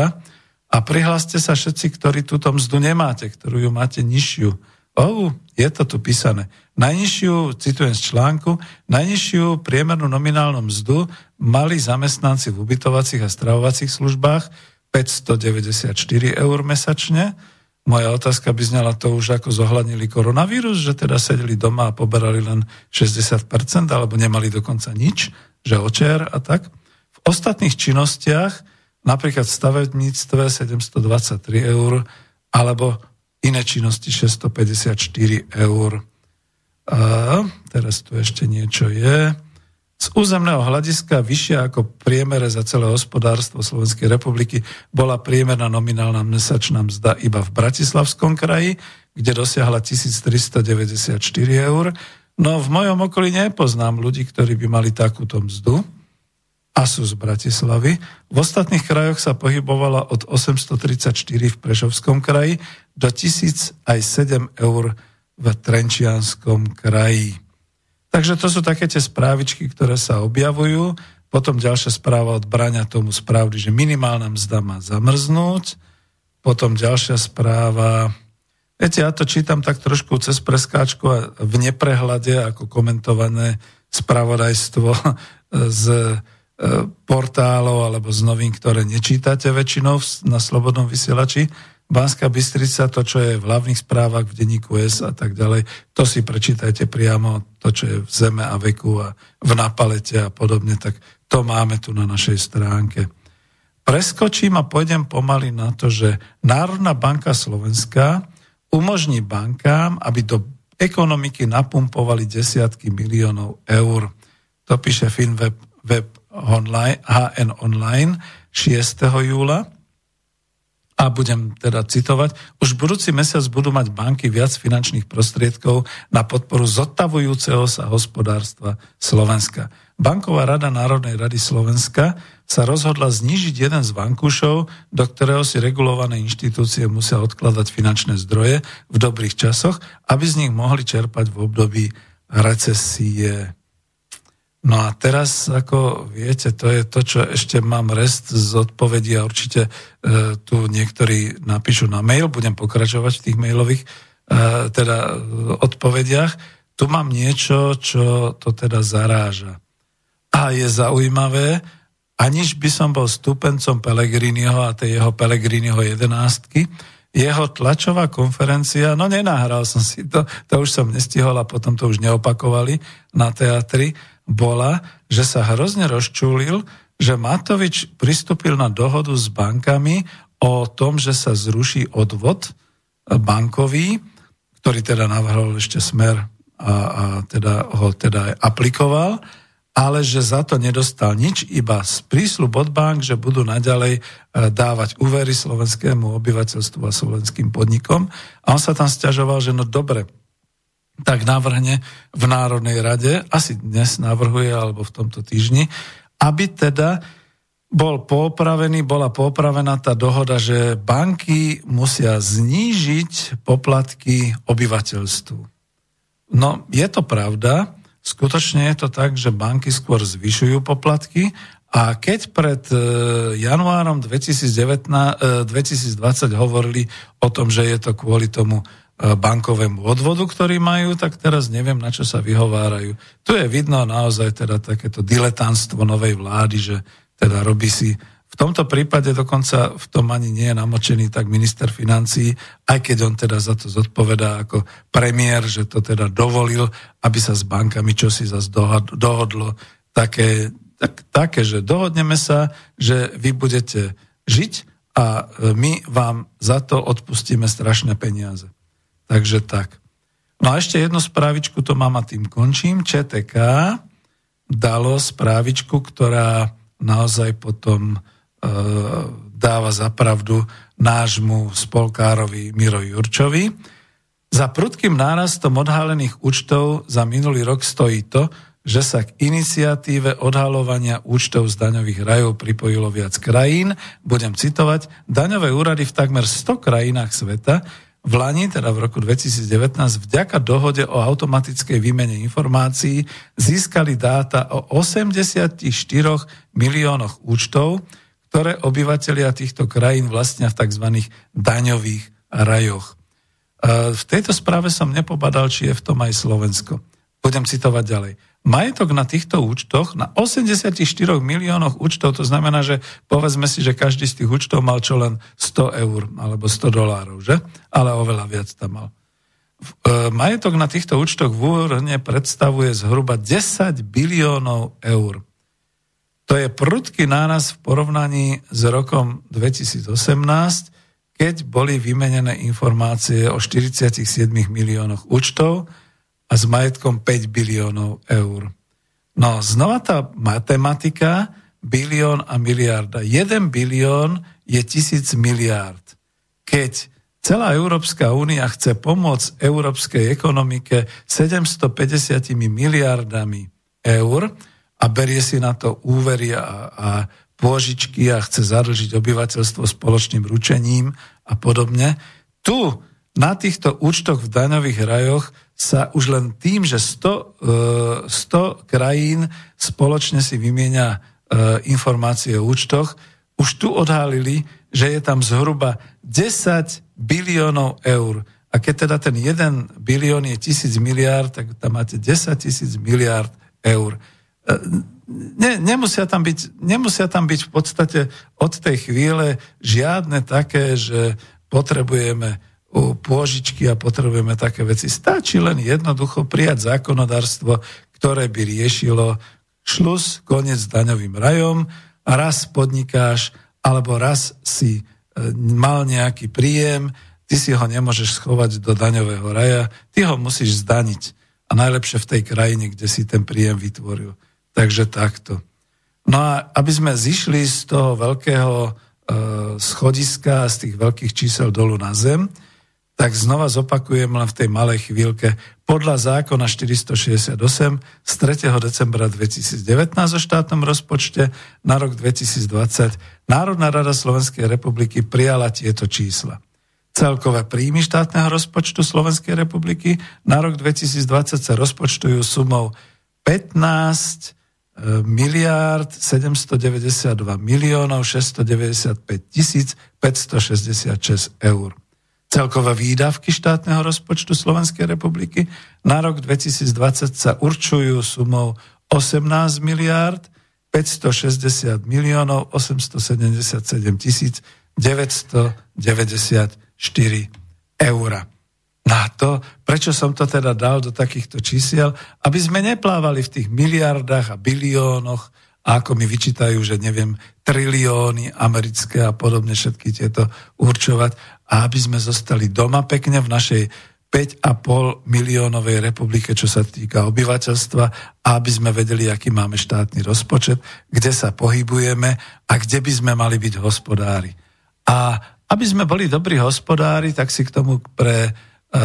a prihláste sa všetci, ktorí túto mzdu nemáte, ktorú ju máte nižšiu. Oh, je to tu písané. Najnižšiu, citujem z článku, najnižšiu priemernú nominálnu mzdu mali zamestnanci v ubytovacích a stravovacích službách 594 eur mesačne. Moja otázka by znala to už, ako zohľadnili koronavírus, že teda sedeli doma a poberali len 60%, alebo nemali dokonca nič, že očer a tak ostatných činnostiach, napríklad v stavebníctve 723 eur, alebo iné činnosti 654 eur. A teraz tu ešte niečo je. Z územného hľadiska vyššia ako priemere za celé hospodárstvo Slovenskej republiky bola priemerná nominálna mesačná mzda iba v Bratislavskom kraji, kde dosiahla 1394 eur. No v mojom okolí nepoznám ľudí, ktorí by mali takúto mzdu a z Bratislavy. V ostatných krajoch sa pohybovala od 834 v Prešovskom kraji do 1000 aj 7 eur v Trenčianskom kraji. Takže to sú také tie správičky, ktoré sa objavujú Potom ďalšia správa od Braňa tomu správdy, že minimálna mzda má zamrznúť. Potom ďalšia správa, viete, ja to čítam tak trošku cez preskáčku a v neprehľade ako komentované spravodajstvo z portálov alebo z novín, ktoré nečítate väčšinou na Slobodnom vysielači. Banská Bystrica, to, čo je v hlavných správach v denníku S a tak ďalej, to si prečítajte priamo, to, čo je v Zeme a veku a v Napalete a podobne, tak to máme tu na našej stránke. Preskočím a pôjdem pomaly na to, že Národná banka Slovenska umožní bankám, aby do ekonomiky napumpovali desiatky miliónov eur. To píše Finweb web HN Online 6. júla a budem teda citovať, už budúci mesiac budú mať banky viac finančných prostriedkov na podporu zotavujúceho sa hospodárstva Slovenska. Banková rada Národnej rady Slovenska sa rozhodla znižiť jeden z vankúšov, do ktorého si regulované inštitúcie musia odkladať finančné zdroje v dobrých časoch, aby z nich mohli čerpať v období recesie. No a teraz, ako viete, to je to, čo ešte mám rest z odpovedí a určite e, tu niektorí napíšu na mail, budem pokračovať v tých mailových e, teda odpovediach. Tu mám niečo, čo to teda zaráža. A je zaujímavé, aniž by som bol stupencom Pelegriniho a tej jeho Pelegriniho jedenástky, jeho tlačová konferencia, no nenahral som si to, to už som nestihol a potom to už neopakovali na teatri, bola, že sa hrozne rozčúlil, že Matovič pristúpil na dohodu s bankami o tom, že sa zruší odvod bankový, ktorý teda navrhol ešte smer a, a teda ho teda aplikoval, ale že za to nedostal nič, iba z prísľub od bank, že budú naďalej e, dávať úvery slovenskému obyvateľstvu a slovenským podnikom. A on sa tam stiažoval, že no dobre, tak navrhne v Národnej rade, asi dnes navrhuje, alebo v tomto týždni, aby teda bol popravený, bola popravená tá dohoda, že banky musia znížiť poplatky obyvateľstvu. No, je to pravda, skutočne je to tak, že banky skôr zvyšujú poplatky a keď pred e, januárom 2019, 2020 e, hovorili o tom, že je to kvôli tomu bankovému odvodu, ktorý majú, tak teraz neviem, na čo sa vyhovárajú. Tu je vidno naozaj teda takéto diletantstvo novej vlády, že teda robí si v tomto prípade dokonca v tom ani nie je namočený tak minister financí, aj keď on teda za to zodpovedá ako premiér, že to teda dovolil, aby sa s bankami čosi zase dohodlo také, tak, také, že dohodneme sa, že vy budete žiť a my vám za to odpustíme strašné peniaze. Takže tak. No a ešte jednu správičku to mám a tým končím. ČTK dalo správičku, ktorá naozaj potom e, dáva zapravdu nášmu spolkárovi Miro Jurčovi. Za prudkým nárastom odhalených účtov za minulý rok stojí to, že sa k iniciatíve odhalovania účtov z daňových rajov pripojilo viac krajín. Budem citovať, daňové úrady v takmer 100 krajinách sveta v Lani, teda v roku 2019, vďaka dohode o automatickej výmene informácií získali dáta o 84 miliónoch účtov, ktoré obyvateľia týchto krajín vlastnia v tzv. daňových rajoch. E, v tejto správe som nepobadal, či je v tom aj Slovensko. Budem citovať ďalej. Majetok na týchto účtoch, na 84 miliónoch účtov, to znamená, že povedzme si, že každý z tých účtov mal čo len 100 eur alebo 100 dolárov, že? Ale oveľa viac tam mal. E, majetok na týchto účtoch v úrne predstavuje zhruba 10 biliónov eur. To je prudký náraz v porovnaní s rokom 2018, keď boli vymenené informácie o 47 miliónoch účtov, a s majetkom 5 biliónov eur. No znova tá matematika, bilión a miliarda. 1 bilión je tisíc miliárd. Keď celá Európska únia chce pomôcť európskej ekonomike 750 miliardami eur a berie si na to úvery a, a pôžičky a chce zadlžiť obyvateľstvo spoločným ručením a podobne, tu na týchto účtoch v daňových rajoch sa už len tým, že 100, 100 e, krajín spoločne si vymieňa e, informácie o účtoch, už tu odhalili, že je tam zhruba 10 biliónov eur. A keď teda ten 1 bilión je tisíc miliárd, tak tam máte 10 tisíc miliárd eur. E, ne, nemusia, tam byť, nemusia tam byť v podstate od tej chvíle žiadne také, že potrebujeme pôžičky a potrebujeme také veci. Stačí len jednoducho prijať zákonodárstvo, ktoré by riešilo šlus, koniec daňovým rajom raz podnikáš, alebo raz si e, mal nejaký príjem, ty si ho nemôžeš schovať do daňového raja, ty ho musíš zdaniť. A najlepšie v tej krajine, kde si ten príjem vytvoril. Takže takto. No a aby sme zišli z toho veľkého e, schodiska, z tých veľkých čísel dolu na zem, tak znova zopakujem len v tej malej chvíľke. Podľa zákona 468 z 3. decembra 2019 o štátnom rozpočte na rok 2020 Národná rada Slovenskej republiky prijala tieto čísla. Celkové príjmy štátneho rozpočtu Slovenskej republiky na rok 2020 sa rozpočtujú sumou 15 e, miliárd 792 miliónov 695 tisíc 566 eur. Celkové výdavky štátneho rozpočtu Slovenskej republiky na rok 2020 sa určujú sumou 18 miliárd 560 miliónov 877 tisíc 994 eur. Na to, prečo som to teda dal do takýchto čísiel, aby sme neplávali v tých miliardách a biliónoch, a ako mi vyčítajú, že neviem, trilióny americké a podobne všetky tieto určovať a aby sme zostali doma pekne v našej 5,5 miliónovej republike, čo sa týka obyvateľstva aby sme vedeli, aký máme štátny rozpočet, kde sa pohybujeme a kde by sme mali byť hospodári. A aby sme boli dobrí hospodári, tak si k tomu pre e,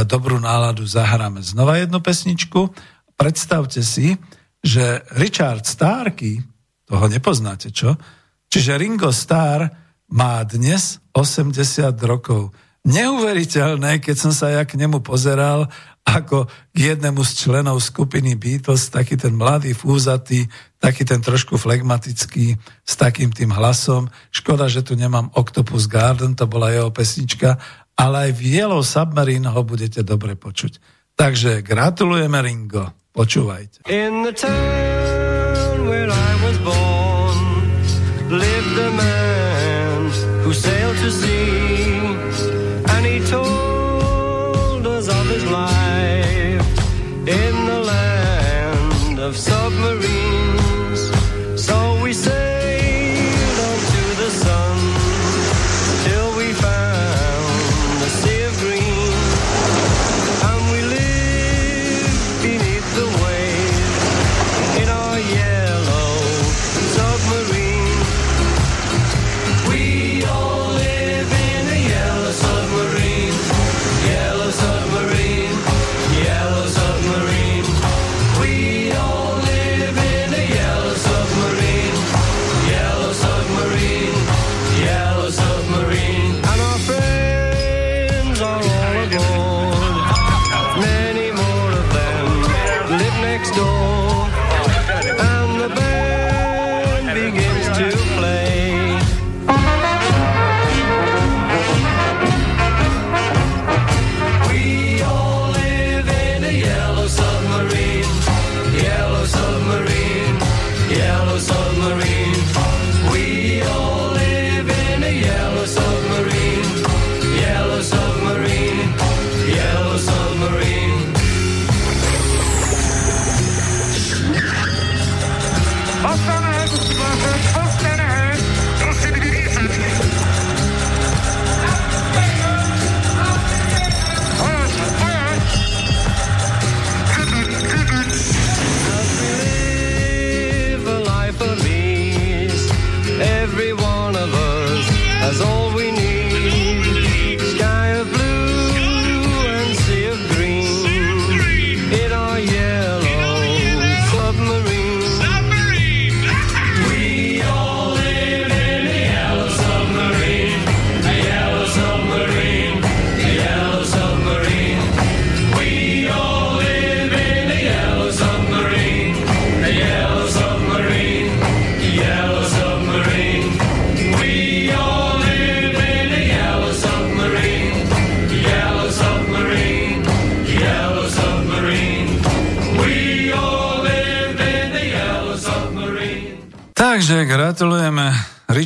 dobrú náladu zahráme znova jednu pesničku. Predstavte si, že Richard Starky, toho nepoznáte, čo? Čiže Ringo Starr má dnes 80 rokov. Neuveriteľné, keď som sa ja k nemu pozeral ako k jednému z členov skupiny Beatles, taký ten mladý, fúzatý, taký ten trošku flegmatický, s takým tým hlasom. Škoda, že tu nemám Octopus Garden, to bola jeho pesnička, ale aj v Yellow Submarine ho budete dobre počuť. Takže gratulujeme Ringo, počúvajte. In the town where I was born, to sea,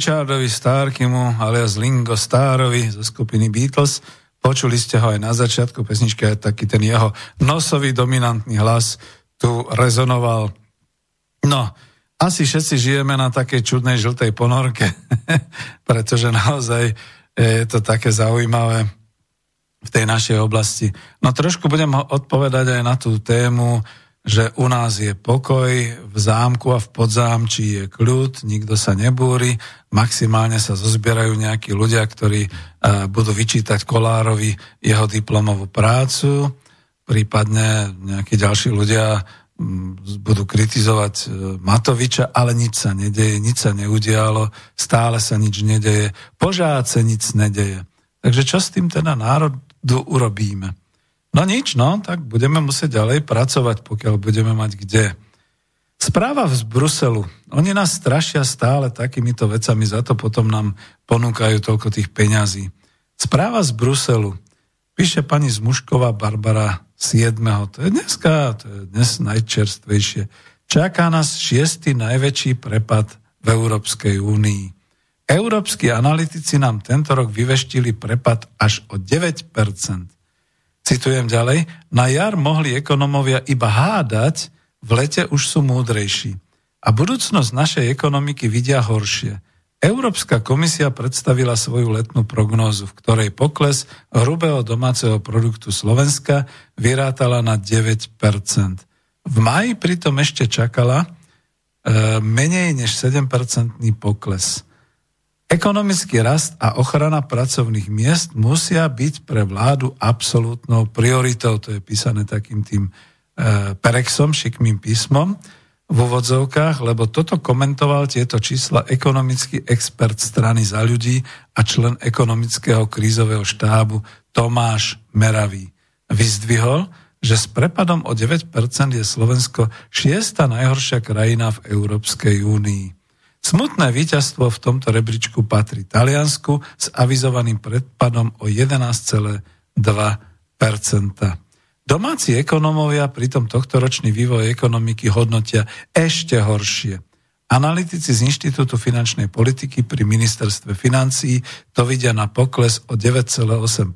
Richardovi Starkimu alias Lingo Starovi zo skupiny Beatles. Počuli ste ho aj na začiatku pesničky, aj taký ten jeho nosový dominantný hlas tu rezonoval. No, asi všetci žijeme na takej čudnej žltej ponorke, pretože naozaj je to také zaujímavé v tej našej oblasti. No trošku budem odpovedať aj na tú tému, že u nás je pokoj, v zámku a v podzámčí je kľud, nikto sa nebúri, maximálne sa zozbierajú nejakí ľudia, ktorí uh, budú vyčítať Kolárovi jeho diplomovú prácu, prípadne nejakí ďalší ľudia budú kritizovať e, Matoviča, ale nič sa nedeje, nič sa neudialo, stále sa nič nedeje, požáce nič nedeje. Takže čo s tým teda národu urobíme? No nič, no, tak budeme musieť ďalej pracovať, pokiaľ budeme mať kde. Správa z Bruselu. Oni nás strašia stále takýmito vecami, za to potom nám ponúkajú toľko tých peňazí. Správa z Bruselu. Píše pani Zmušková Barbara 7. To je dneska, to je dnes najčerstvejšie. Čaká nás šiestý najväčší prepad v Európskej únii. Európsky analytici nám tento rok vyveštili prepad až o 9%. Citujem ďalej, na jar mohli ekonomovia iba hádať, v lete už sú múdrejší. A budúcnosť našej ekonomiky vidia horšie – Európska komisia predstavila svoju letnú prognózu, v ktorej pokles hrubého domáceho produktu Slovenska vyrátala na 9% V maji pritom ešte čakala e, menej než 7-percentný pokles. Ekonomický rast a ochrana pracovných miest musia byť pre vládu absolútnou prioritou. To je písané takým tým e, perexom, šikmým písmom v úvodzovkách, lebo toto komentoval tieto čísla ekonomický expert strany za ľudí a člen ekonomického krízového štábu Tomáš Meravý. Vyzdvihol, že s prepadom o 9% je Slovensko šiesta najhoršia krajina v Európskej únii. Smutné víťazstvo v tomto rebríčku patrí Taliansku s avizovaným predpadom o 11,2%. Domáci ekonómovia pritom tohtoročný vývoj ekonomiky hodnotia ešte horšie. Analytici z Inštitútu finančnej politiky pri ministerstve financií to vidia na pokles o 9,8%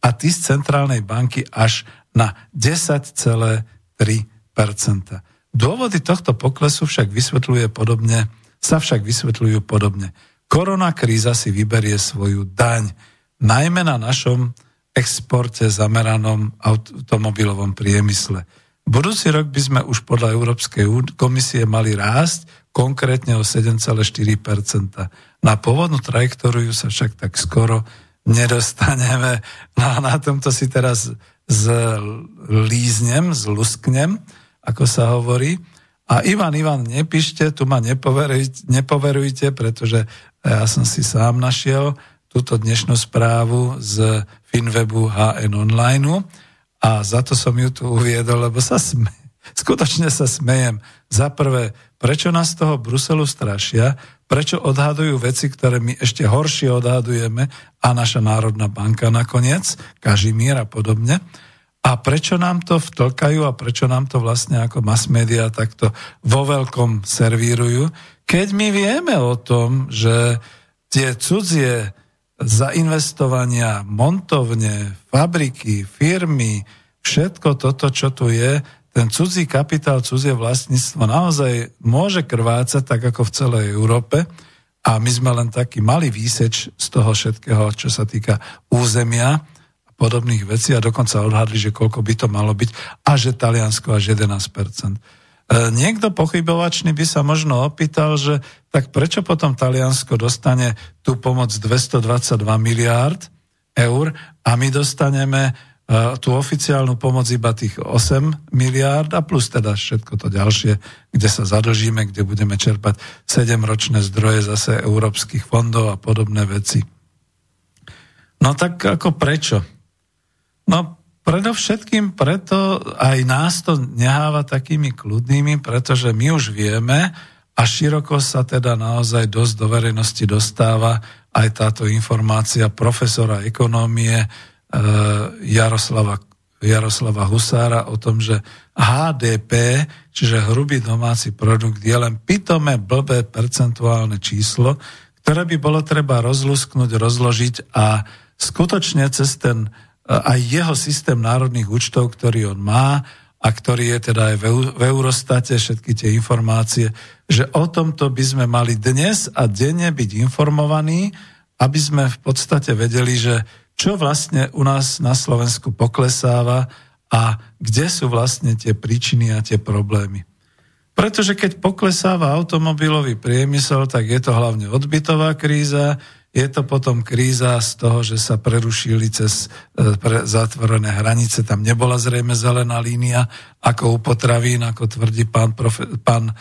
a tí z centrálnej banky až na 10,3%. Dôvody tohto poklesu však vysvetľuje podobne, sa však vysvetľujú podobne. Korona kríza si vyberie svoju daň, najmä na našom exporte zameranom automobilovom priemysle. Budúci rok by sme už podľa Európskej komisie mali rásť konkrétne o 7,4% Na pôvodnú trajektóriu sa však tak skoro nedostaneme. No a na tomto si teraz zlíznem, zlusknem, ako sa hovorí. A Ivan, Ivan, nepíšte, tu ma nepoverujte, nepoverujte, pretože ja som si sám našiel túto dnešnú správu z Finwebu HN Online a za to som ju tu uviedol, lebo sa sme, skutočne sa smejem. Za prvé, prečo nás toho Bruselu strašia, prečo odhadujú veci, ktoré my ešte horšie odhadujeme a naša Národná banka nakoniec, Kažimír a podobne. A prečo nám to vtlkajú a prečo nám to vlastne ako mass media takto vo veľkom servírujú, keď my vieme o tom, že tie cudzie zainvestovania, montovne, fabriky, firmy, všetko toto, čo tu je, ten cudzí kapitál, cudzie vlastníctvo naozaj môže krvácať tak ako v celej Európe. A my sme len taký malý výseč z toho všetkého, čo sa týka územia podobných vecí a dokonca odhadli, že koľko by to malo byť a že Taliansko až 11%. E, niekto pochybovačný by sa možno opýtal, že tak prečo potom Taliansko dostane tú pomoc 222 miliárd eur a my dostaneme e, tú oficiálnu pomoc iba tých 8 miliárd a plus teda všetko to ďalšie, kde sa zadlžíme, kde budeme čerpať 7-ročné zdroje zase európskych fondov a podobné veci. No tak ako prečo? No Predovšetkým preto aj nás to neháva takými kľudnými, pretože my už vieme a široko sa teda naozaj dosť do verejnosti dostáva aj táto informácia profesora ekonómie e, Jaroslava Jaroslava Husára o tom, že HDP, čiže hrubý domáci produkt, je len pitomé, blbé percentuálne číslo, ktoré by bolo treba rozlusknúť, rozložiť a skutočne cez ten aj jeho systém národných účtov, ktorý on má a ktorý je teda aj v Eurostate, všetky tie informácie, že o tomto by sme mali dnes a denne byť informovaní, aby sme v podstate vedeli, že čo vlastne u nás na Slovensku poklesáva a kde sú vlastne tie príčiny a tie problémy. Pretože keď poklesáva automobilový priemysel, tak je to hlavne odbytová kríza, je to potom kríza z toho, že sa prerušili cez e, pre zatvorené hranice, tam nebola zrejme zelená línia, ako u potravín, ako tvrdí pán, profe, pán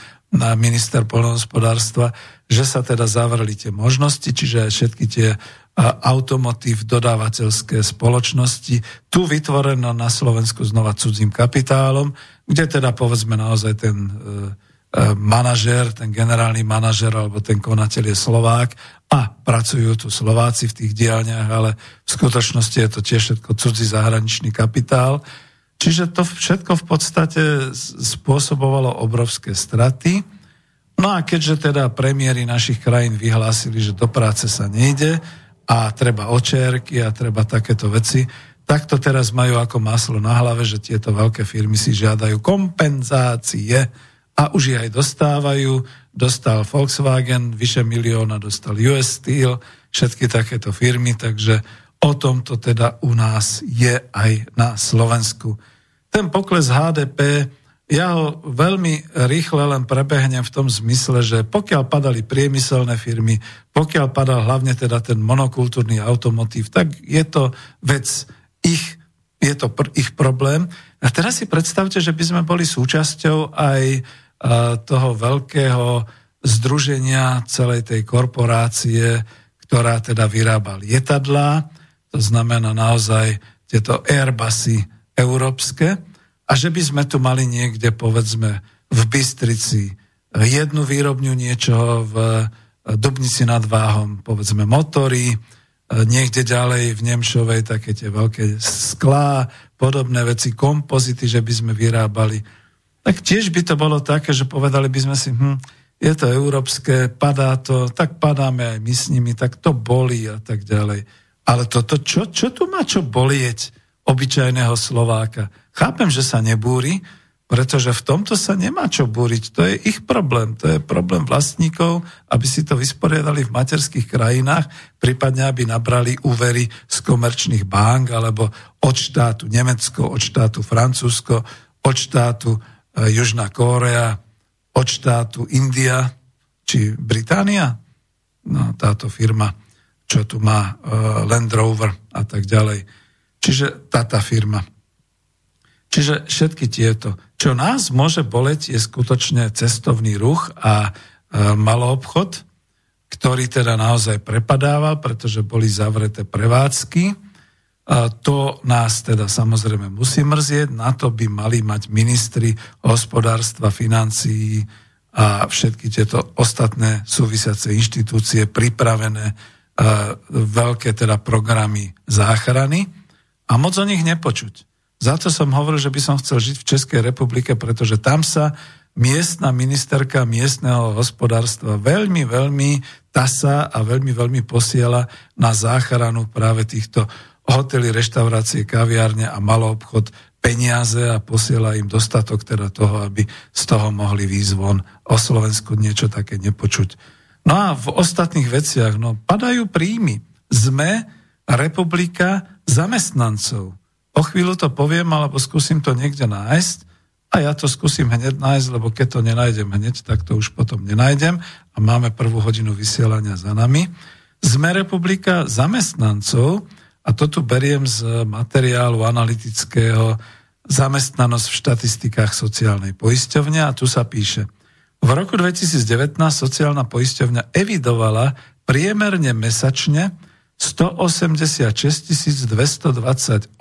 minister polnohospodárstva, že sa teda zavreli tie možnosti, čiže všetky tie automotív dodávateľské spoločnosti, tu vytvorené na Slovensku znova cudzím kapitálom, kde teda povedzme naozaj ten e, E, manažer, ten generálny manažer alebo ten konateľ je Slovák a pracujú tu Slováci v tých dielniach, ale v skutočnosti je to tiež všetko cudzí zahraničný kapitál. Čiže to všetko v podstate spôsobovalo obrovské straty. No a keďže teda premiéry našich krajín vyhlásili, že do práce sa nejde a treba očerky a treba takéto veci, tak to teraz majú ako maslo na hlave, že tieto veľké firmy si žiadajú kompenzácie a už ich aj dostávajú. Dostal Volkswagen vyše milióna, dostal US Steel, všetky takéto firmy, takže o tomto teda u nás je aj na Slovensku. Ten pokles HDP, ja ho veľmi rýchle len prebehnem v tom zmysle, že pokiaľ padali priemyselné firmy, pokiaľ padal hlavne teda ten monokultúrny automotív, tak je to vec ich, je to pr- ich problém. A teraz si predstavte, že by sme boli súčasťou aj toho veľkého združenia celej tej korporácie, ktorá teda vyrába lietadlá, to znamená naozaj tieto Airbusy európske, a že by sme tu mali niekde, povedzme, v Bystrici jednu výrobňu niečoho, v Dubnici nad Váhom, povedzme, motory, niekde ďalej v Nemšovej také tie veľké sklá, podobné veci, kompozity, že by sme vyrábali tak tiež by to bolo také, že povedali by sme si, hm, je to európske, padá to, tak padáme aj my s nimi, tak to bolí a tak ďalej. Ale toto, čo, čo tu má čo bolieť obyčajného Slováka? Chápem, že sa nebúri, pretože v tomto sa nemá čo búriť. To je ich problém. To je problém vlastníkov, aby si to vysporiadali v materských krajinách, prípadne aby nabrali úvery z komerčných bank alebo od štátu Nemecko, od štátu Francúzsko, od štátu Južná Kórea, od štátu India či Británia, no, táto firma, čo tu má uh, Land Rover a tak ďalej. Čiže táto firma. Čiže všetky tieto. Čo nás môže boleť, je skutočne cestovný ruch a uh, maloobchod, ktorý teda naozaj prepadával, pretože boli zavreté prevádzky a to nás teda samozrejme musí mrzieť, na to by mali mať ministri hospodárstva, financií a všetky tieto ostatné súvisiace inštitúcie pripravené veľké teda programy záchrany a moc o nich nepočuť. Za to som hovoril, že by som chcel žiť v Českej republike, pretože tam sa miestna ministerka miestneho hospodárstva veľmi, veľmi tasa a veľmi, veľmi posiela na záchranu práve týchto hotely, reštaurácie, kaviárne a obchod peniaze a posiela im dostatok teda toho, aby z toho mohli výjsť von. O Slovensku niečo také nepočuť. No a v ostatných veciach, no padajú príjmy. Sme republika zamestnancov. O chvíľu to poviem, alebo skúsim to niekde nájsť a ja to skúsim hneď nájsť, lebo keď to nenájdem hneď, tak to už potom nenájdem a máme prvú hodinu vysielania za nami. Sme republika zamestnancov, a to tu beriem z materiálu analytického zamestnanosť v štatistikách sociálnej poisťovne a tu sa píše. V roku 2019 sociálna poisťovňa evidovala priemerne mesačne 186 228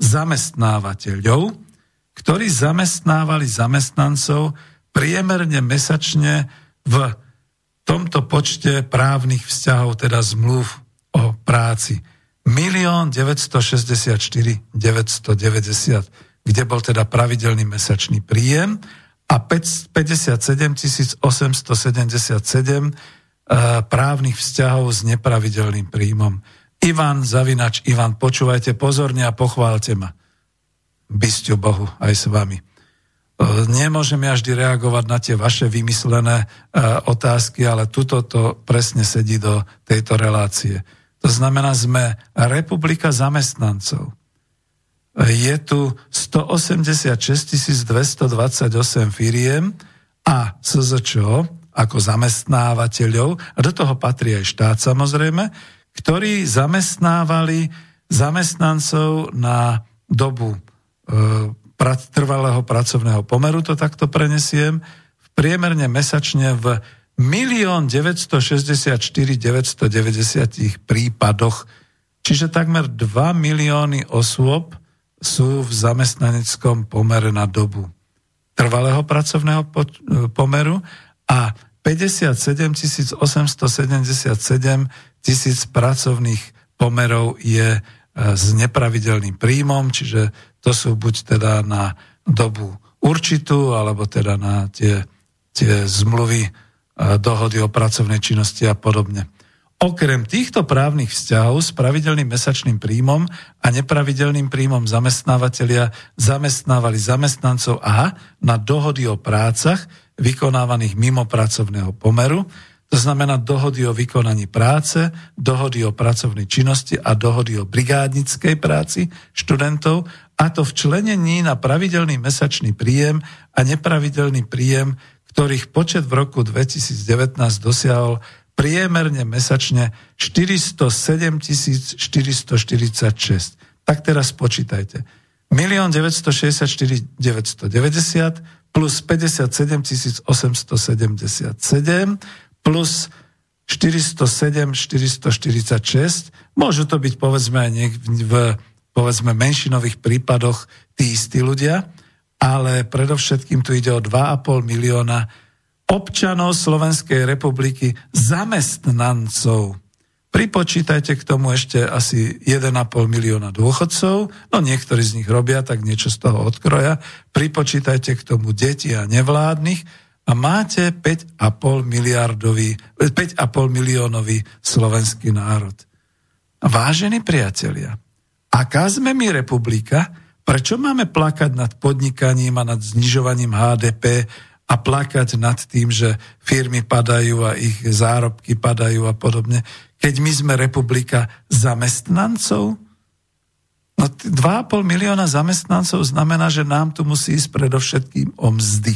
zamestnávateľov, ktorí zamestnávali zamestnancov priemerne mesačne v tomto počte právnych vzťahov, teda zmluv o práci. 1 964 990, kde bol teda pravidelný mesačný príjem a 57 877 právnych vzťahov s nepravidelným príjmom. Ivan Zavinač, Ivan, počúvajte pozorne a pochválte ma. Bysťu Bohu aj s vami. Nemôžem ja vždy reagovať na tie vaše vymyslené otázky, ale tuto to presne sedí do tejto relácie. To znamená, sme republika zamestnancov. Je tu 186 228 firiem a SZČO ako zamestnávateľov, a do toho patrí aj štát samozrejme, ktorí zamestnávali zamestnancov na dobu e, trvalého pracovného pomeru, to takto prenesiem, priemerne mesačne v 1 964 990 prípadoch, čiže takmer 2 milióny osôb sú v zamestnaneckom pomere na dobu trvalého pracovného pomeru a 57 877 tisíc pracovných pomerov je e, s nepravidelným príjmom, čiže to sú buď teda na dobu určitú, alebo teda na tie, tie zmluvy, e, dohody o pracovnej činnosti a podobne. Okrem týchto právnych vzťahov s pravidelným mesačným príjmom a nepravidelným príjmom zamestnávateľia zamestnávali zamestnancov a na dohody o prácach vykonávaných mimo pracovného pomeru, to znamená dohody o vykonaní práce, dohody o pracovnej činnosti a dohody o brigádnickej práci študentov, a to v členení na pravidelný mesačný príjem a nepravidelný príjem, ktorých počet v roku 2019 dosiahol priemerne mesačne 407 446. Tak teraz počítajte. 1 964 990 plus 57 877 plus 407, 446. Môžu to byť povedzme aj v povedzme menšinových prípadoch tí istí ľudia, ale predovšetkým tu ide o 2,5 milióna občanov Slovenskej republiky, zamestnancov. Pripočítajte k tomu ešte asi 1,5 milióna dôchodcov, no niektorí z nich robia, tak niečo z toho odkroja. Pripočítajte k tomu deti a nevládnych, a máte 5,5 miliardový, 5,5 miliónový slovenský národ. Vážení priatelia, aká sme my republika, prečo máme plakať nad podnikaním a nad znižovaním HDP a plakať nad tým, že firmy padajú a ich zárobky padajú a podobne, keď my sme republika zamestnancov? No 2,5 milióna zamestnancov znamená, že nám tu musí ísť predovšetkým o mzdy.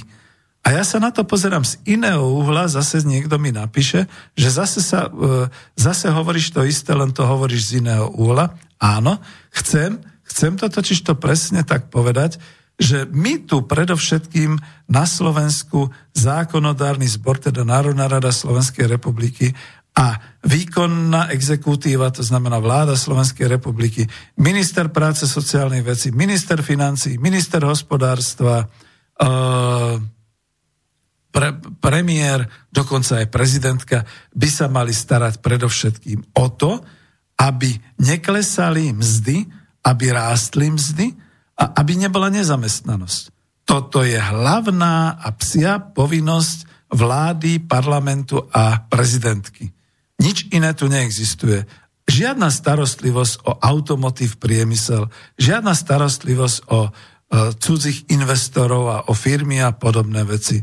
A ja sa na to pozerám z iného uhla, zase niekto mi napíše, že zase, sa, e, zase hovoríš to isté, len to hovoríš z iného uhla. Áno, chcem, chcem to totiž to presne tak povedať, že my tu predovšetkým na Slovensku zákonodárny zbor, teda Národná rada Slovenskej republiky a výkonná exekutíva, to znamená vláda Slovenskej republiky, minister práce sociálnej veci, minister financí, minister hospodárstva, uh, pre, premiér, dokonca aj prezidentka by sa mali starať predovšetkým o to, aby neklesali mzdy, aby rástli mzdy a aby nebola nezamestnanosť. Toto je hlavná a psia povinnosť vlády, parlamentu a prezidentky. Nič iné tu neexistuje. Žiadna starostlivosť o automotív priemysel, žiadna starostlivosť o e, cudzích investorov a o firmy a podobné veci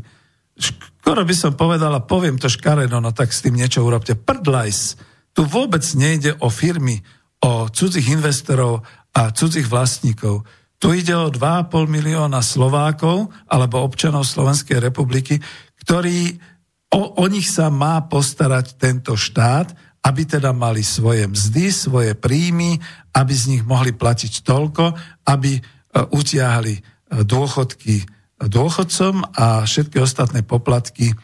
skoro by som povedal a poviem to škaredo, no tak s tým niečo urobte. Prdlajs. Tu vôbec nejde o firmy, o cudzích investorov a cudzích vlastníkov. Tu ide o 2,5 milióna Slovákov alebo občanov Slovenskej republiky, ktorí o, o nich sa má postarať tento štát, aby teda mali svoje mzdy, svoje príjmy, aby z nich mohli platiť toľko, aby uh, utiahli uh, dôchodky dôchodcom a všetky ostatné poplatky e,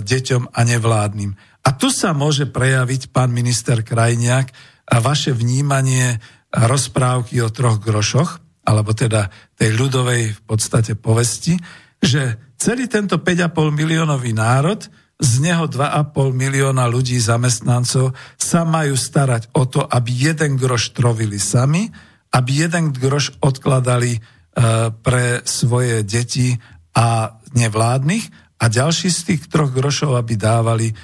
deťom a nevládnym. A tu sa môže prejaviť, pán minister Krajniak, a vaše vnímanie rozprávky o troch grošoch, alebo teda tej ľudovej v podstate povesti, že celý tento 5,5 miliónový národ z neho 2,5 milióna ľudí zamestnancov sa majú starať o to, aby jeden groš trovili sami, aby jeden groš odkladali e, pre svoje deti a nevládnych a ďalší z tých troch grošov, aby dávali e,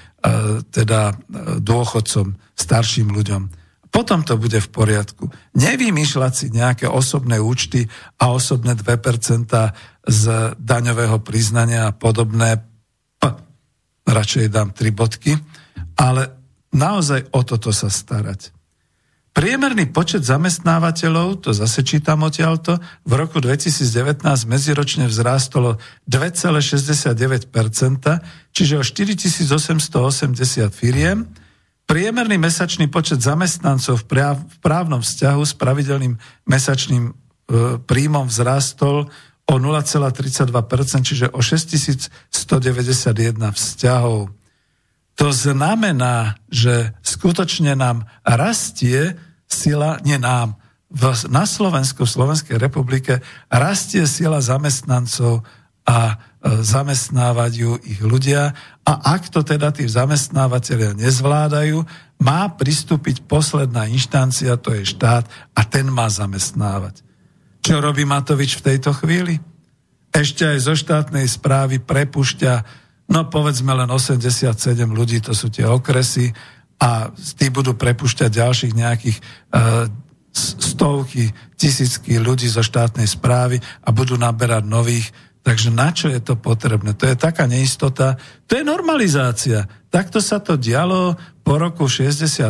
teda e, dôchodcom, starším ľuďom potom to bude v poriadku. Nevymýšľať si nejaké osobné účty a osobné 2% z daňového priznania a podobné. P, radšej dám tri bodky. Ale naozaj o toto sa starať. Priemerný počet zamestnávateľov, to zase čítam odtiaľto, v roku 2019 medziročne vzrástolo 2,69%, čiže o 4880 firiem, Priemerný mesačný počet zamestnancov v právnom vzťahu s pravidelným mesačným e, príjmom vzrastol o 0,32%, čiže o 6191 vzťahov. To znamená, že skutočne nám rastie sila, nie nám, v, na Slovensku, v Slovenskej republike rastie sila zamestnancov a zamestnávať ju ich ľudia a ak to teda tí zamestnávateľia nezvládajú, má pristúpiť posledná inštancia, to je štát a ten má zamestnávať. Čo robí Matovič v tejto chvíli? Ešte aj zo štátnej správy prepušťa, no povedzme len 87 ľudí, to sú tie okresy a tí budú prepušťať ďalších nejakých uh, stovky, tisícky ľudí zo štátnej správy a budú naberať nových Takže na čo je to potrebné? To je taká neistota. To je normalizácia. Takto sa to dialo po roku 68,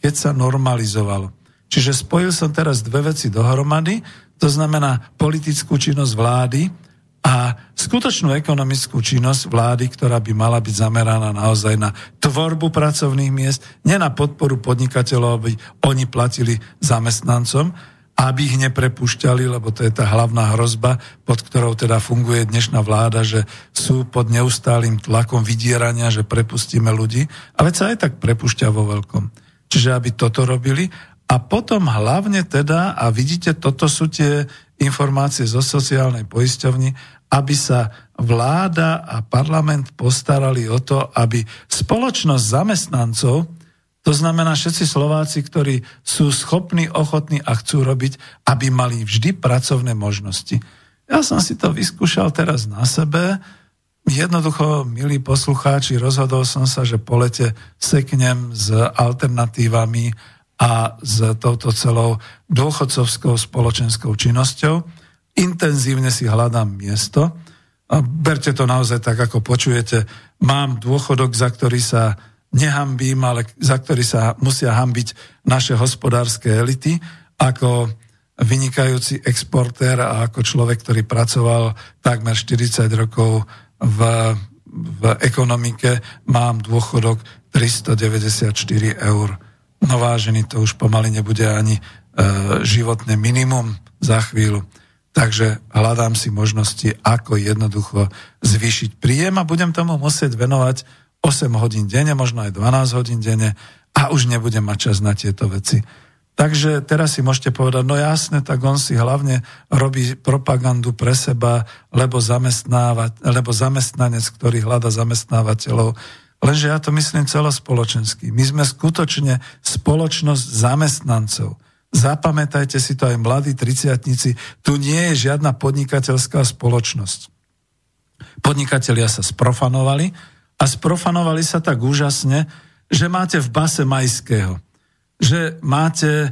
keď sa normalizovalo. Čiže spojil som teraz dve veci dohromady, to znamená politickú činnosť vlády a skutočnú ekonomickú činnosť vlády, ktorá by mala byť zameraná naozaj na tvorbu pracovných miest, nie na podporu podnikateľov, aby oni platili zamestnancom, aby ich neprepušťali, lebo to je tá hlavná hrozba, pod ktorou teda funguje dnešná vláda, že sú pod neustálým tlakom vydierania, že prepustíme ľudí, ale sa aj tak prepušťa vo veľkom. Čiže aby toto robili a potom hlavne teda, a vidíte, toto sú tie informácie zo sociálnej poisťovny, aby sa vláda a parlament postarali o to, aby spoločnosť zamestnancov to znamená všetci Slováci, ktorí sú schopní, ochotní a chcú robiť, aby mali vždy pracovné možnosti. Ja som si to vyskúšal teraz na sebe. Jednoducho, milí poslucháči, rozhodol som sa, že po lete seknem s alternatívami a s touto celou dôchodcovskou spoločenskou činnosťou. Intenzívne si hľadám miesto. A berte to naozaj tak, ako počujete. Mám dôchodok, za ktorý sa nehambím, ale za ktorý sa musia hambiť naše hospodárske elity, ako vynikajúci exportér a ako človek, ktorý pracoval takmer 40 rokov v, v ekonomike, mám dôchodok 394 eur. No vážený, to už pomaly nebude ani e, životné minimum za chvíľu. Takže hľadám si možnosti, ako jednoducho zvýšiť príjem a budem tomu musieť venovať 8 hodín denne, možno aj 12 hodín denne a už nebudem mať čas na tieto veci. Takže teraz si môžete povedať, no jasne, tak on si hlavne robí propagandu pre seba, lebo, lebo zamestnanec, ktorý hľada zamestnávateľov. Lenže ja to myslím celospoločensky. My sme skutočne spoločnosť zamestnancov. Zapamätajte si to aj mladí triciatnici, tu nie je žiadna podnikateľská spoločnosť. Podnikatelia sa sprofanovali, a sprofanovali sa tak úžasne, že máte v base majského, že máte e, e,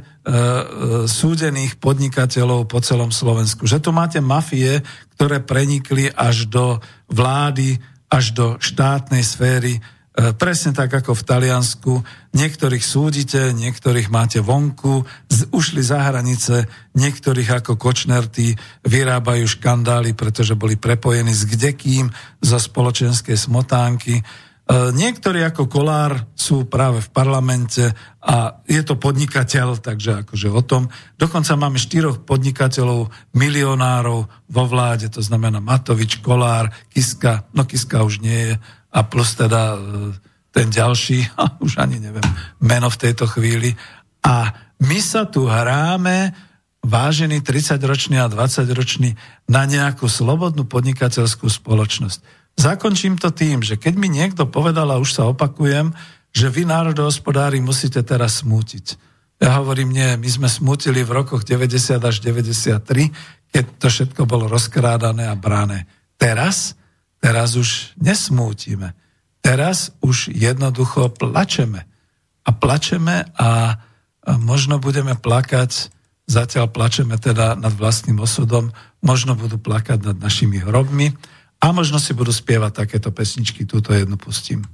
súdených podnikateľov po celom Slovensku, že tu máte mafie, ktoré prenikli až do vlády, až do štátnej sféry, presne tak ako v Taliansku. Niektorých súdite, niektorých máte vonku, ušli za hranice, niektorých ako kočnerty vyrábajú škandály, pretože boli prepojení s kdekým zo spoločenskej smotánky. E, niektorí ako Kolár sú práve v parlamente a je to podnikateľ, takže akože o tom. Dokonca máme štyroch podnikateľov, milionárov vo vláde, to znamená Matovič, Kolár, Kiska, no Kiska už nie je, a plus teda e, ten ďalší, už ani neviem meno v tejto chvíli. A my sa tu hráme, vážený 30-ročný a 20-ročný, na nejakú slobodnú podnikateľskú spoločnosť. Zakončím to tým, že keď mi niekto povedal, a už sa opakujem, že vy národohospodári musíte teraz smútiť. Ja hovorím, nie, my sme smútili v rokoch 90 až 93, keď to všetko bolo rozkrádané a bráne. Teraz, teraz už nesmútime. Teraz už jednoducho plačeme. A plačeme a možno budeme plakať, zatiaľ plačeme teda nad vlastným osudom, možno budú plakať nad našimi hrobmi a možno si budú spievať takéto pesničky, túto jednu pustím.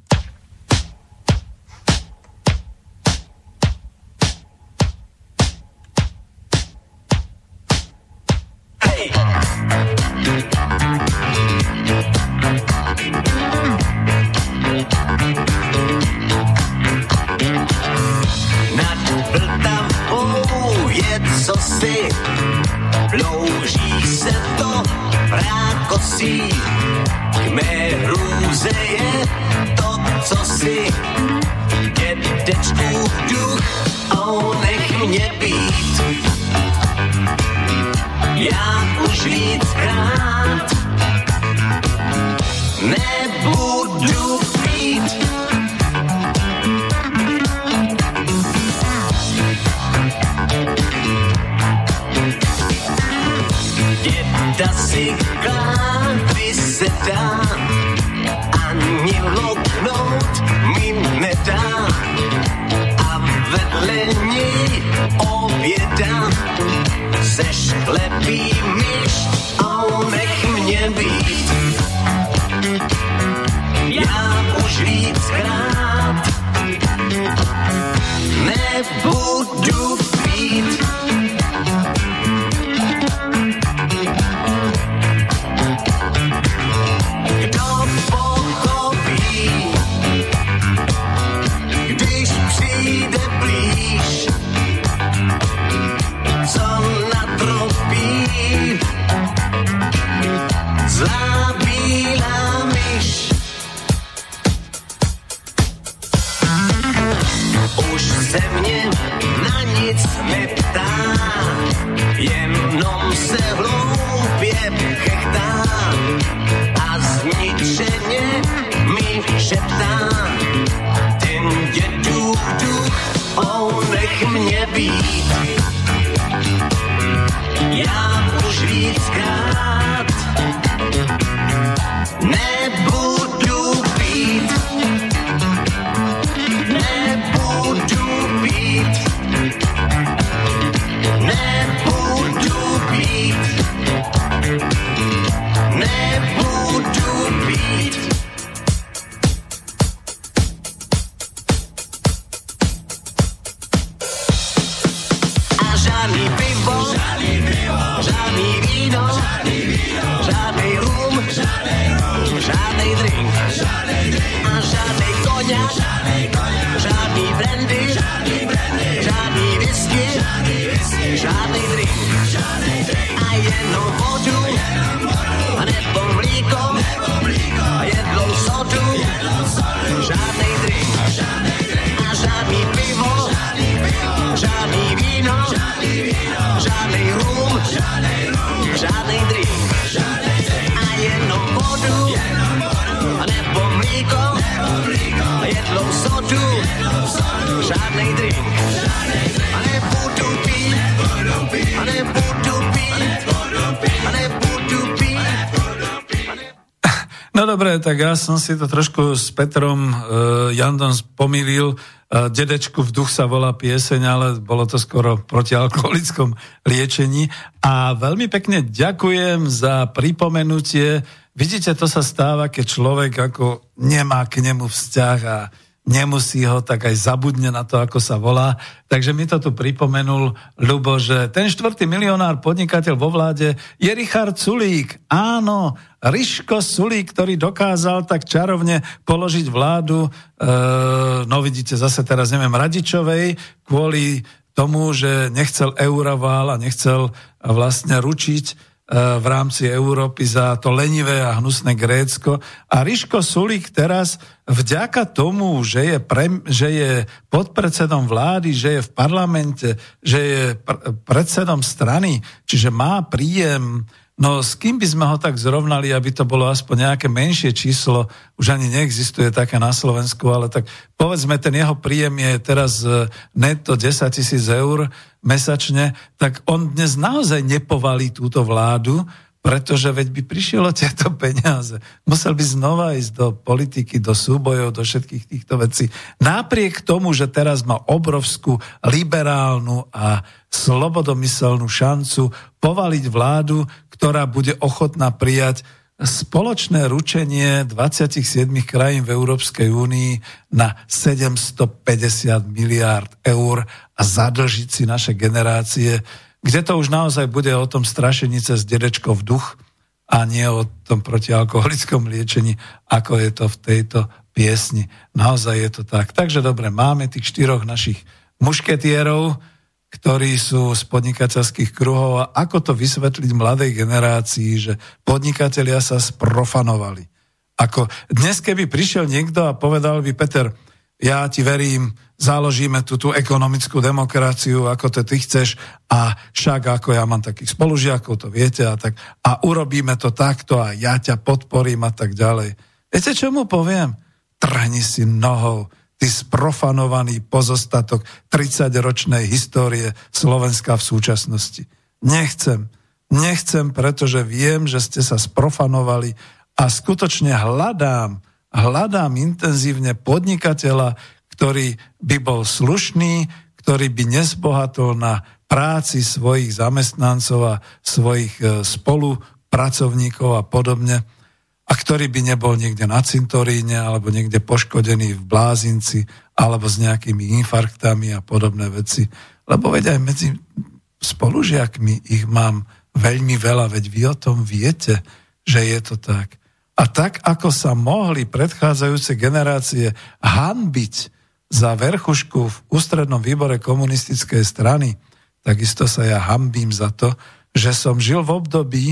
Tak ja som si to trošku s Petrom uh, Jandom pomýlil. Uh, Dedečku v duch sa volá pieseň, ale bolo to skoro proti alkoholickom liečení. A veľmi pekne ďakujem za pripomenutie. Vidíte, to sa stáva, keď človek ako nemá k nemu vzťah a nemusí ho, tak aj zabudne na to, ako sa volá. Takže mi to tu pripomenul Ľubo, že ten štvrtý milionár podnikateľ vo vláde je Richard Sulík. Áno, Riško Sulík, ktorý dokázal tak čarovne položiť vládu, e, no vidíte zase teraz, neviem, Radičovej, kvôli tomu, že nechcel eurovál a nechcel vlastne ručiť v rámci Európy za to lenivé a hnusné Grécko. A Riško Sulík teraz vďaka tomu, že je, pre, že je podpredsedom vlády, že je v parlamente, že je pr- predsedom strany, čiže má príjem No s kým by sme ho tak zrovnali, aby to bolo aspoň nejaké menšie číslo, už ani neexistuje také na Slovensku, ale tak povedzme, ten jeho príjem je teraz e, netto 10 tisíc eur mesačne, tak on dnes naozaj nepovalí túto vládu, pretože veď by prišiel o tieto peniaze. Musel by znova ísť do politiky, do súbojov, do všetkých týchto vecí. Napriek tomu, že teraz má obrovskú liberálnu a slobodomyselnú šancu povaliť vládu, ktorá bude ochotná prijať spoločné ručenie 27 krajín v Európskej únii na 750 miliárd eur a zadlžiť si naše generácie kde to už naozaj bude o tom strašení cez v duch a nie o tom protialkoholickom liečení, ako je to v tejto piesni. Naozaj je to tak. Takže dobre, máme tých štyroch našich mušketierov, ktorí sú z podnikateľských kruhov a ako to vysvetliť mladej generácii, že podnikatelia sa sprofanovali. Ako dnes, keby prišiel niekto a povedal by, Peter, ja ti verím, založíme tú, tú ekonomickú demokraciu, ako to ty chceš a však ako ja mám takých spolužiakov, to viete a tak a urobíme to takto a ja ťa podporím a tak ďalej. Viete, čo mu poviem? Trhni si nohou, ty sprofanovaný pozostatok 30-ročnej histórie Slovenska v súčasnosti. Nechcem. Nechcem, pretože viem, že ste sa sprofanovali a skutočne hľadám, hľadám intenzívne podnikateľa, ktorý by bol slušný, ktorý by nezbohatol na práci svojich zamestnancov a svojich e, spolupracovníkov a podobne a ktorý by nebol niekde na cintoríne alebo niekde poškodený v blázinci alebo s nejakými infarktami a podobné veci. Lebo veď aj medzi spolužiakmi ich mám veľmi veľa, veď vy o tom viete, že je to tak. A tak, ako sa mohli predchádzajúce generácie hanbiť za verchušku v ústrednom výbore komunistickej strany, takisto sa ja hambím za to, že som žil v období,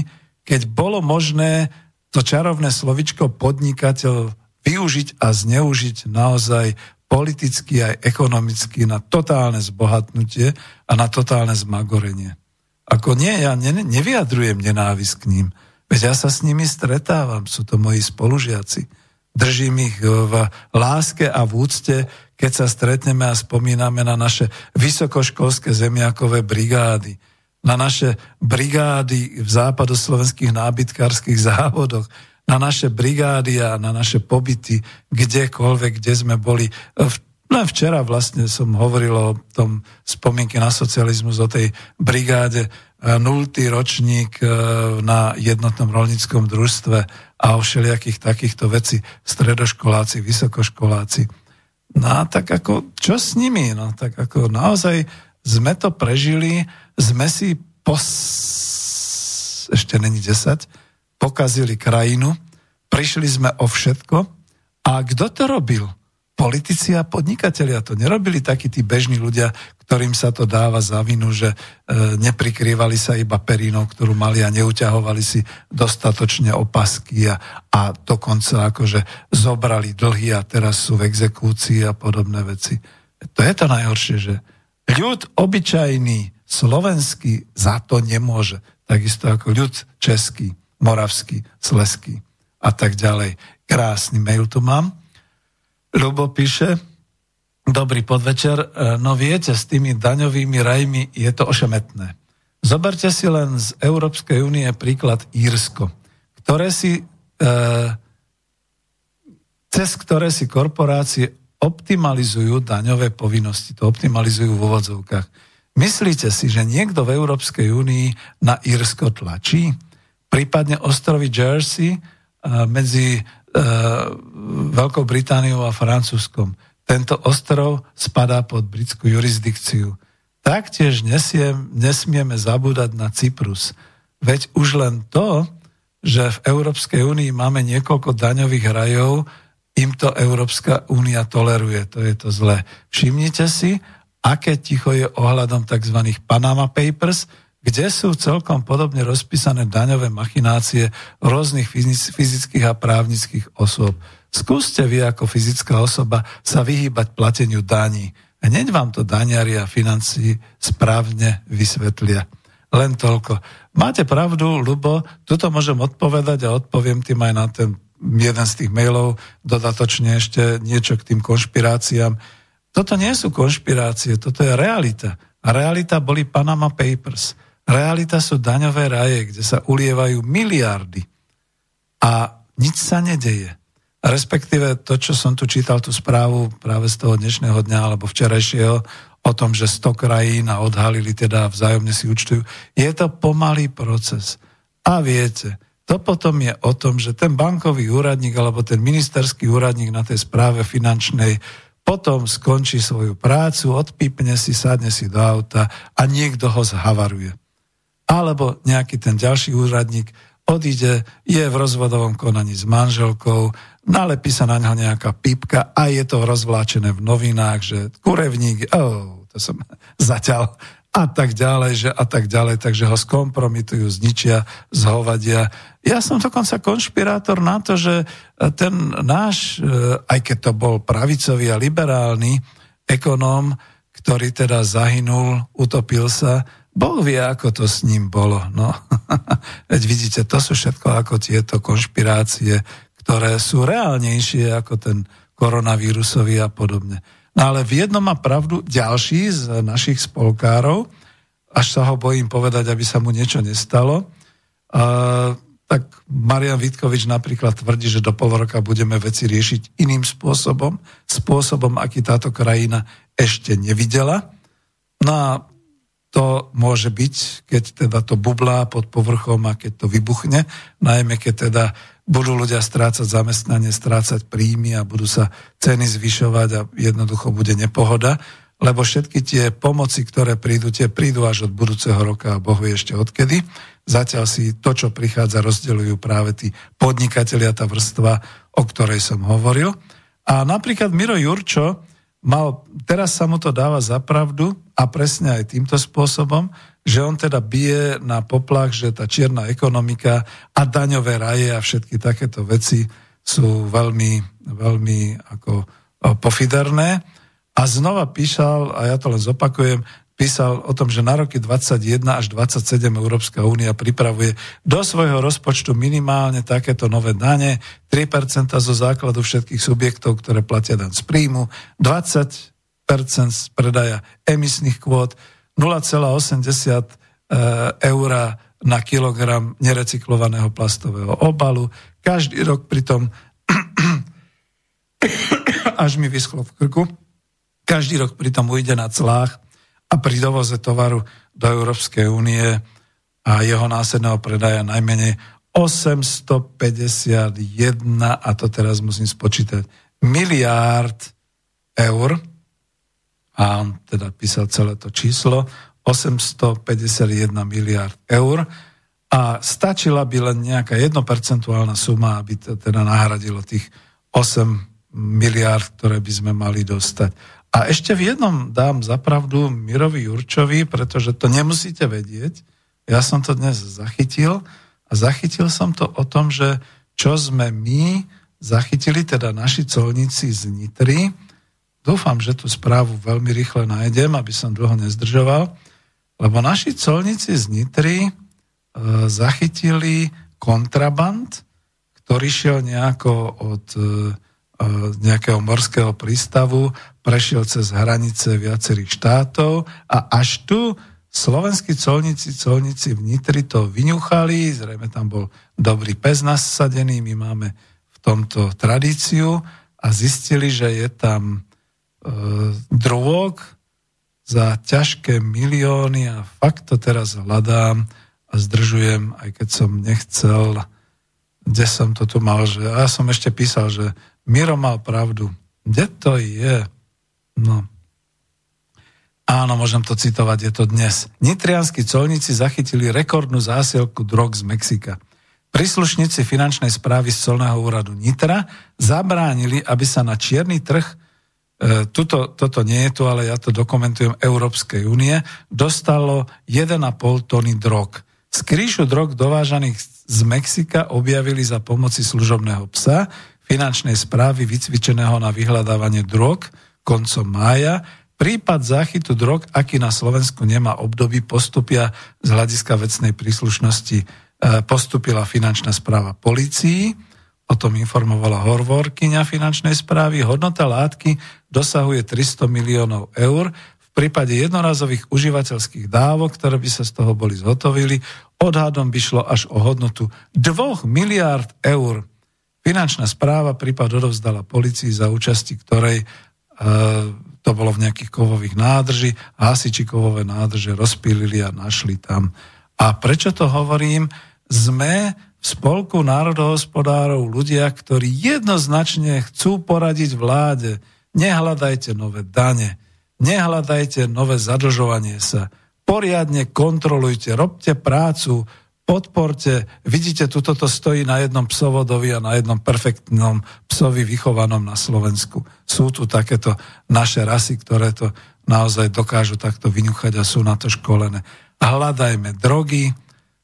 keď bolo možné to čarovné slovičko podnikateľ využiť a zneužiť naozaj politicky aj ekonomicky na totálne zbohatnutie a na totálne zmagorenie. Ako nie, ja ne, nevyjadrujem nenávisť k ním, veď ja sa s nimi stretávam, sú to moji spolužiaci. Držím ich v láske a v úcte, keď sa stretneme a spomíname na naše vysokoškolské zemiakové brigády, na naše brigády v západoslovenských nábytkárskych závodoch, na naše brigády a na naše pobyty, kdekoľvek, kde sme boli. Len včera vlastne som hovoril o tom spomienke na socializmus, o tej brigáde nultý ročník e, na jednotnom rolníckom družstve a o všelijakých takýchto veci stredoškoláci, vysokoškoláci. No a tak ako, čo s nimi? No tak ako naozaj sme to prežili, sme si pos... ešte není 10, pokazili krajinu, prišli sme o všetko a kto to robil? Politici a podnikatelia to nerobili takí tí bežní ľudia, ktorým sa to dáva za vinu, že e, neprikrývali sa iba perinou, ktorú mali a neuťahovali si dostatočne opasky a, a dokonca akože zobrali dlhy a teraz sú v exekúcii a podobné veci. To je to najhoršie, že ľud obyčajný, slovenský za to nemôže. Takisto ako ľud český, moravský, sleský a tak ďalej. Krásny mail tu mám Ľubo píše, dobrý podvečer, e, no viete, s tými daňovými rajmi je to ošemetné. Zoberte si len z Európskej únie príklad Írsko, ktoré si, e, cez ktoré si korporácie optimalizujú daňové povinnosti, to optimalizujú v úvodzovkách. Myslíte si, že niekto v Európskej únii na Írsko tlačí? Prípadne ostrovy Jersey medzi E, Veľkou Britániou a Francúzskom. Tento ostrov spadá pod britskú jurisdikciu. Taktiež nesiem, nesmieme zabúdať na Cyprus. Veď už len to, že v Európskej únii máme niekoľko daňových rajov, im to Európska únia toleruje. To je to zlé. Všimnite si, aké ticho je ohľadom tzv. Panama Papers, kde sú celkom podobne rozpísané daňové machinácie rôznych fyzických a právnických osôb. Skúste vy ako fyzická osoba sa vyhýbať plateniu daní. Hneď vám to daňari a financií správne vysvetlia. len toľko. Máte pravdu, Lubo, tuto môžem odpovedať a odpoviem tým aj na ten jeden z tých mailov, dodatočne ešte niečo k tým konšpiráciám. Toto nie sú konšpirácie, toto je realita. A realita boli Panama Papers. Realita sú daňové raje, kde sa ulievajú miliardy. A nič sa nedeje. Respektíve to, čo som tu čítal, tú správu práve z toho dnešného dňa alebo včerajšieho o tom, že 100 krajín a odhalili teda vzájomne si účtujú. Je to pomalý proces. A viete, to potom je o tom, že ten bankový úradník alebo ten ministerský úradník na tej správe finančnej potom skončí svoju prácu, odpípne si, sadne si do auta a niekto ho zhavaruje. Alebo nejaký ten ďalší úradník odíde, je v rozvodovom konaní s manželkou, nalepí sa na ňo nejaká pipka a je to rozvláčené v novinách, že kurevník, oh, to som zatiaľ a tak ďalej, že a tak ďalej, takže ho skompromitujú, zničia, zhovadia. Ja som dokonca konšpirátor na to, že ten náš, e, aj keď to bol pravicový a liberálny ekonóm, ktorý teda zahynul, utopil sa, Boh vie, ako to s ním bolo. No. Veď vidíte, to sú všetko ako tieto konšpirácie, ktoré sú reálnejšie ako ten koronavírusový a podobne. No ale v jednom má pravdu ďalší z našich spolkárov, až sa ho bojím povedať, aby sa mu niečo nestalo. Uh, tak Marian Vitkovič napríklad tvrdí, že do pol roka budeme veci riešiť iným spôsobom, spôsobom, aký táto krajina ešte nevidela. No a to môže byť, keď teda to bublá pod povrchom a keď to vybuchne, najmä keď teda budú ľudia strácať zamestnanie, strácať príjmy a budú sa ceny zvyšovať a jednoducho bude nepohoda, lebo všetky tie pomoci, ktoré prídu, tie prídu až od budúceho roka a Boh ešte odkedy. Zatiaľ si to, čo prichádza, rozdeľujú práve tí podnikatelia, tá vrstva, o ktorej som hovoril. A napríklad Miro Jurčo, mal, teraz sa mu to dáva za pravdu a presne aj týmto spôsobom, že on teda bije na poplach, že tá čierna ekonomika a daňové raje a všetky takéto veci sú veľmi, veľmi ako pofiderné. A znova písal, a ja to len zopakujem, písal o tom, že na roky 21 až 27 Európska únia pripravuje do svojho rozpočtu minimálne takéto nové dane, 3% zo základu všetkých subjektov, ktoré platia dan z príjmu, 20% z predaja emisných kvót, 0,80 e, eur na kilogram nerecyklovaného plastového obalu. Každý rok pritom, až mi vyschlo v krku, každý rok pritom ujde na clách a pri dovoze tovaru do Európskej únie a jeho následného predaja najmenej 851, a to teraz musím spočítať, miliárd eur, a on teda písal celé to číslo, 851 miliard eur a stačila by len nejaká jednopercentuálna suma, aby to teda nahradilo tých 8 miliard, ktoré by sme mali dostať. A ešte v jednom dám zapravdu Mirovi Jurčovi, pretože to nemusíte vedieť. Ja som to dnes zachytil a zachytil som to o tom, že čo sme my zachytili, teda naši colníci z Nitry. Dúfam, že tú správu veľmi rýchle nájdem, aby som dlho nezdržoval. Lebo naši colníci z Nitry e, zachytili kontraband, ktorý šiel nejako od e, nejakého morského prístavu, prešiel cez hranice viacerých štátov a až tu slovenskí colníci, colníci v Nitri to vyňuchali, zrejme tam bol dobrý pes nasadený, my máme v tomto tradíciu a zistili, že je tam e, drôk za ťažké milióny a fakt to teraz hľadám a zdržujem, aj keď som nechcel, kde som to tu mal, že ja som ešte písal, že Miro mal pravdu. Kde to je? No. Áno, môžem to citovať, je to dnes. Nitrianskí colníci zachytili rekordnú zásielku drog z Mexika. Príslušníci finančnej správy z colného úradu Nitra zabránili, aby sa na čierny trh e, tuto, toto nie je tu, ale ja to dokumentujem Európskej únie, dostalo 1,5 tony drog. Z krížu drog dovážaných z Mexika objavili za pomoci služobného psa, finančnej správy vycvičeného na vyhľadávanie drog koncom mája, Prípad záchytu drog, aký na Slovensku nemá období, postupia z hľadiska vecnej príslušnosti e, postupila finančná správa policii, o tom informovala horvorkyňa finančnej správy. Hodnota látky dosahuje 300 miliónov eur. V prípade jednorazových užívateľských dávok, ktoré by sa z toho boli zhotovili, odhadom by šlo až o hodnotu 2 miliárd eur. Finančná správa prípad odovzdala policii za účasti ktorej e, to bolo v nejakých kovových nádrži, hasiči kovové nádrže rozpílili a našli tam. A prečo to hovorím? Sme v spolku národohospodárov ľudia, ktorí jednoznačne chcú poradiť vláde. Nehľadajte nové dane, nehľadajte nové zadlžovanie sa. Poriadne kontrolujte, robte prácu, podporte. Vidíte, tuto to stojí na jednom psovodovi a na jednom perfektnom psovi vychovanom na Slovensku. Sú tu takéto naše rasy, ktoré to naozaj dokážu takto vyňuchať a sú na to školené. Hľadajme drogy,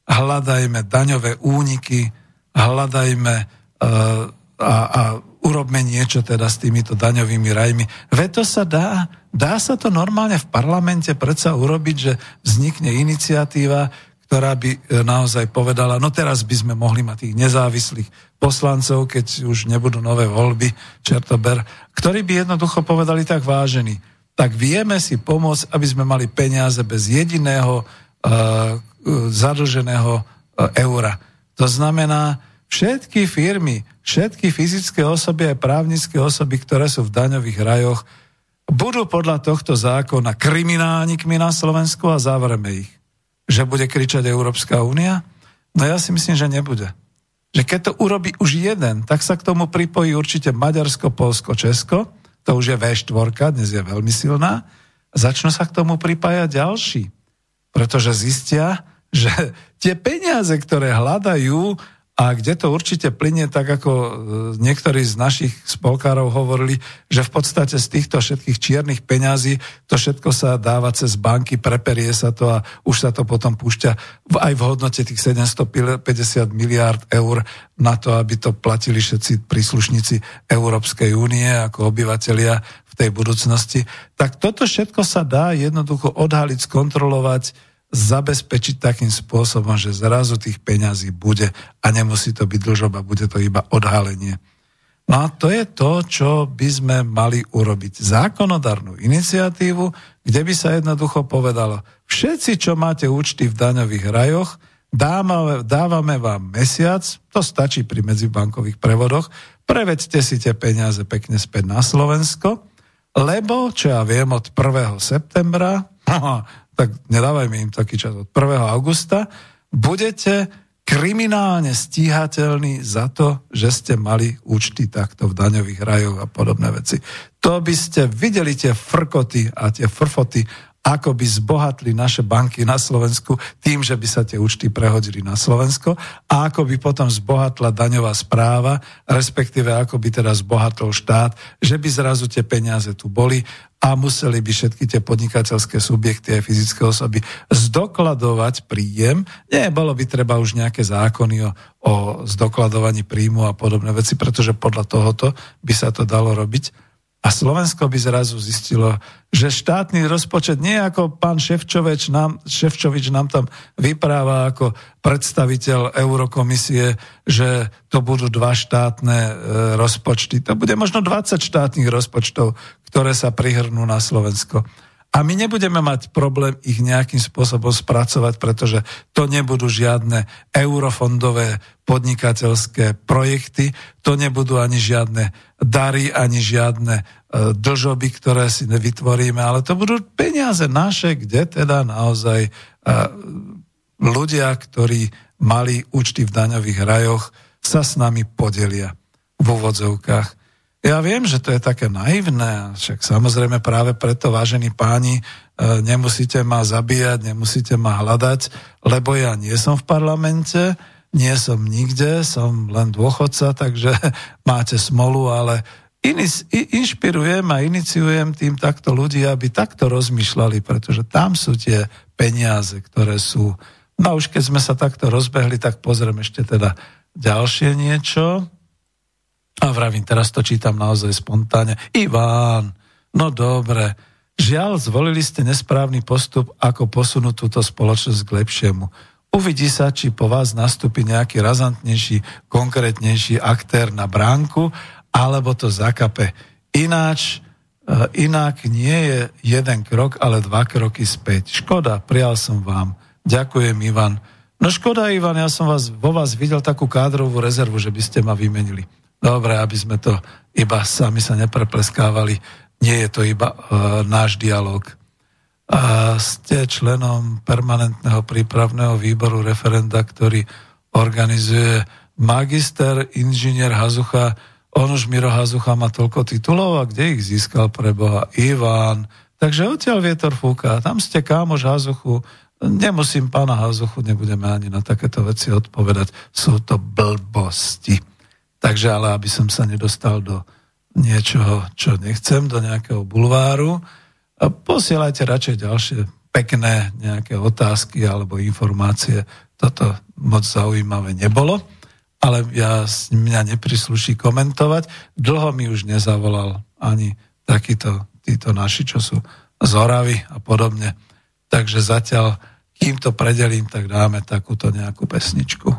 hľadajme daňové úniky, hľadajme uh, a, a urobme niečo teda s týmito daňovými rajmi. Veď to sa dá. Dá sa to normálne v parlamente predsa urobiť, že vznikne iniciatíva, ktorá by e, naozaj povedala, no teraz by sme mohli mať tých nezávislých poslancov, keď už nebudú nové voľby, čertober, ktorí by jednoducho povedali tak vážený, tak vieme si pomôcť, aby sme mali peniaze bez jediného uh, zadlženého uh, eura. To znamená, všetky firmy, všetky fyzické osoby a právnické osoby, ktoré sú v daňových rajoch, budú podľa tohto zákona kriminálnikmi na Slovensku a zavreme ich že bude kričať Európska únia? No ja si myslím, že nebude. Že keď to urobí už jeden, tak sa k tomu pripojí určite Maďarsko, Polsko, Česko, to už je V4, dnes je veľmi silná, začnú sa k tomu pripájať ďalší. Pretože zistia, že tie peniaze, ktoré hľadajú a kde to určite plinie, tak ako e, niektorí z našich spolkárov hovorili, že v podstate z týchto všetkých čiernych peňazí to všetko sa dáva cez banky, preperie sa to a už sa to potom púšťa aj v hodnote tých 750 miliárd eur na to, aby to platili všetci príslušníci Európskej únie ako obyvateľia v tej budúcnosti. Tak toto všetko sa dá jednoducho odhaliť, skontrolovať, zabezpečiť takým spôsobom, že zrazu tých peňazí bude a nemusí to byť dlžoba, bude to iba odhalenie. No a to je to, čo by sme mali urobiť. Zákonodárnu iniciatívu, kde by sa jednoducho povedalo, všetci, čo máte účty v daňových rajoch, dávame, dávame vám mesiac, to stačí pri medzibankových prevodoch, prevedzte si tie peniaze pekne späť na Slovensko, lebo, čo ja viem, od 1. septembra, tak nedávajme im taký čas od 1. augusta, budete kriminálne stíhateľní za to, že ste mali účty takto v daňových rajoch a podobné veci. To by ste videli tie frkoty a tie frfoty ako by zbohatli naše banky na Slovensku tým, že by sa tie účty prehodili na Slovensko a ako by potom zbohatla daňová správa, respektíve ako by teda zbohatol štát, že by zrazu tie peniaze tu boli a museli by všetky tie podnikateľské subjekty a fyzické osoby zdokladovať príjem. Nie, bolo by treba už nejaké zákony o, o zdokladovaní príjmu a podobné veci, pretože podľa tohoto by sa to dalo robiť. A Slovensko by zrazu zistilo, že štátny rozpočet nie ako pán Ševčovič nám, Ševčovič nám tam vypráva ako predstaviteľ Eurokomisie, že to budú dva štátne e, rozpočty. To bude možno 20 štátnych rozpočtov, ktoré sa prihrnú na Slovensko. A my nebudeme mať problém ich nejakým spôsobom spracovať, pretože to nebudú žiadne eurofondové podnikateľské projekty, to nebudú ani žiadne dary, ani žiadne e, dlžoby, ktoré si nevytvoríme, ale to budú peniaze naše, kde teda naozaj e, ľudia, ktorí mali účty v daňových rajoch, sa s nami podelia v úvodzovkách. Ja viem, že to je také naivné, však samozrejme práve preto, vážení páni, e, nemusíte ma zabíjať, nemusíte ma hľadať, lebo ja nie som v parlamente, nie som nikde, som len dôchodca, takže máte smolu, ale inšpirujem a iniciujem tým takto ľudí, aby takto rozmýšľali, pretože tam sú tie peniaze, ktoré sú. No už keď sme sa takto rozbehli, tak pozriem ešte teda ďalšie niečo. A vravím, teraz to čítam naozaj spontánne. Iván, no dobre, Žiaľ, zvolili ste nesprávny postup, ako posunúť túto spoločnosť k lepšiemu. Uvidí sa, či po vás nastúpi nejaký razantnejší, konkrétnejší aktér na bránku, alebo to zakape. Ináč, e, inak nie je jeden krok, ale dva kroky späť. Škoda, prijal som vám. Ďakujem, Ivan. No škoda, Ivan, ja som vás, vo vás videl takú kádrovú rezervu, že by ste ma vymenili. Dobre, aby sme to iba sami sa neprepleskávali nie je to iba uh, náš dialog. A ste členom permanentného prípravného výboru referenda, ktorý organizuje magister, inžinier Hazucha. On už Miro Hazucha má toľko titulov a kde ich získal pre Boha? Ivan. Takže odtiaľ vietor fúka. Tam ste kámoš Hazuchu. Nemusím pána Hazuchu, nebudeme ani na takéto veci odpovedať. Sú to blbosti. Takže ale aby som sa nedostal do niečoho, čo nechcem, do nejakého bulváru. A posielajte radšej ďalšie pekné nejaké otázky alebo informácie. Toto moc zaujímavé nebolo, ale ja, mňa neprisluší komentovať. Dlho mi už nezavolal ani takíto títo naši, čo sú z Oravy a podobne. Takže zatiaľ, kým to predelím, tak dáme takúto nejakú pesničku.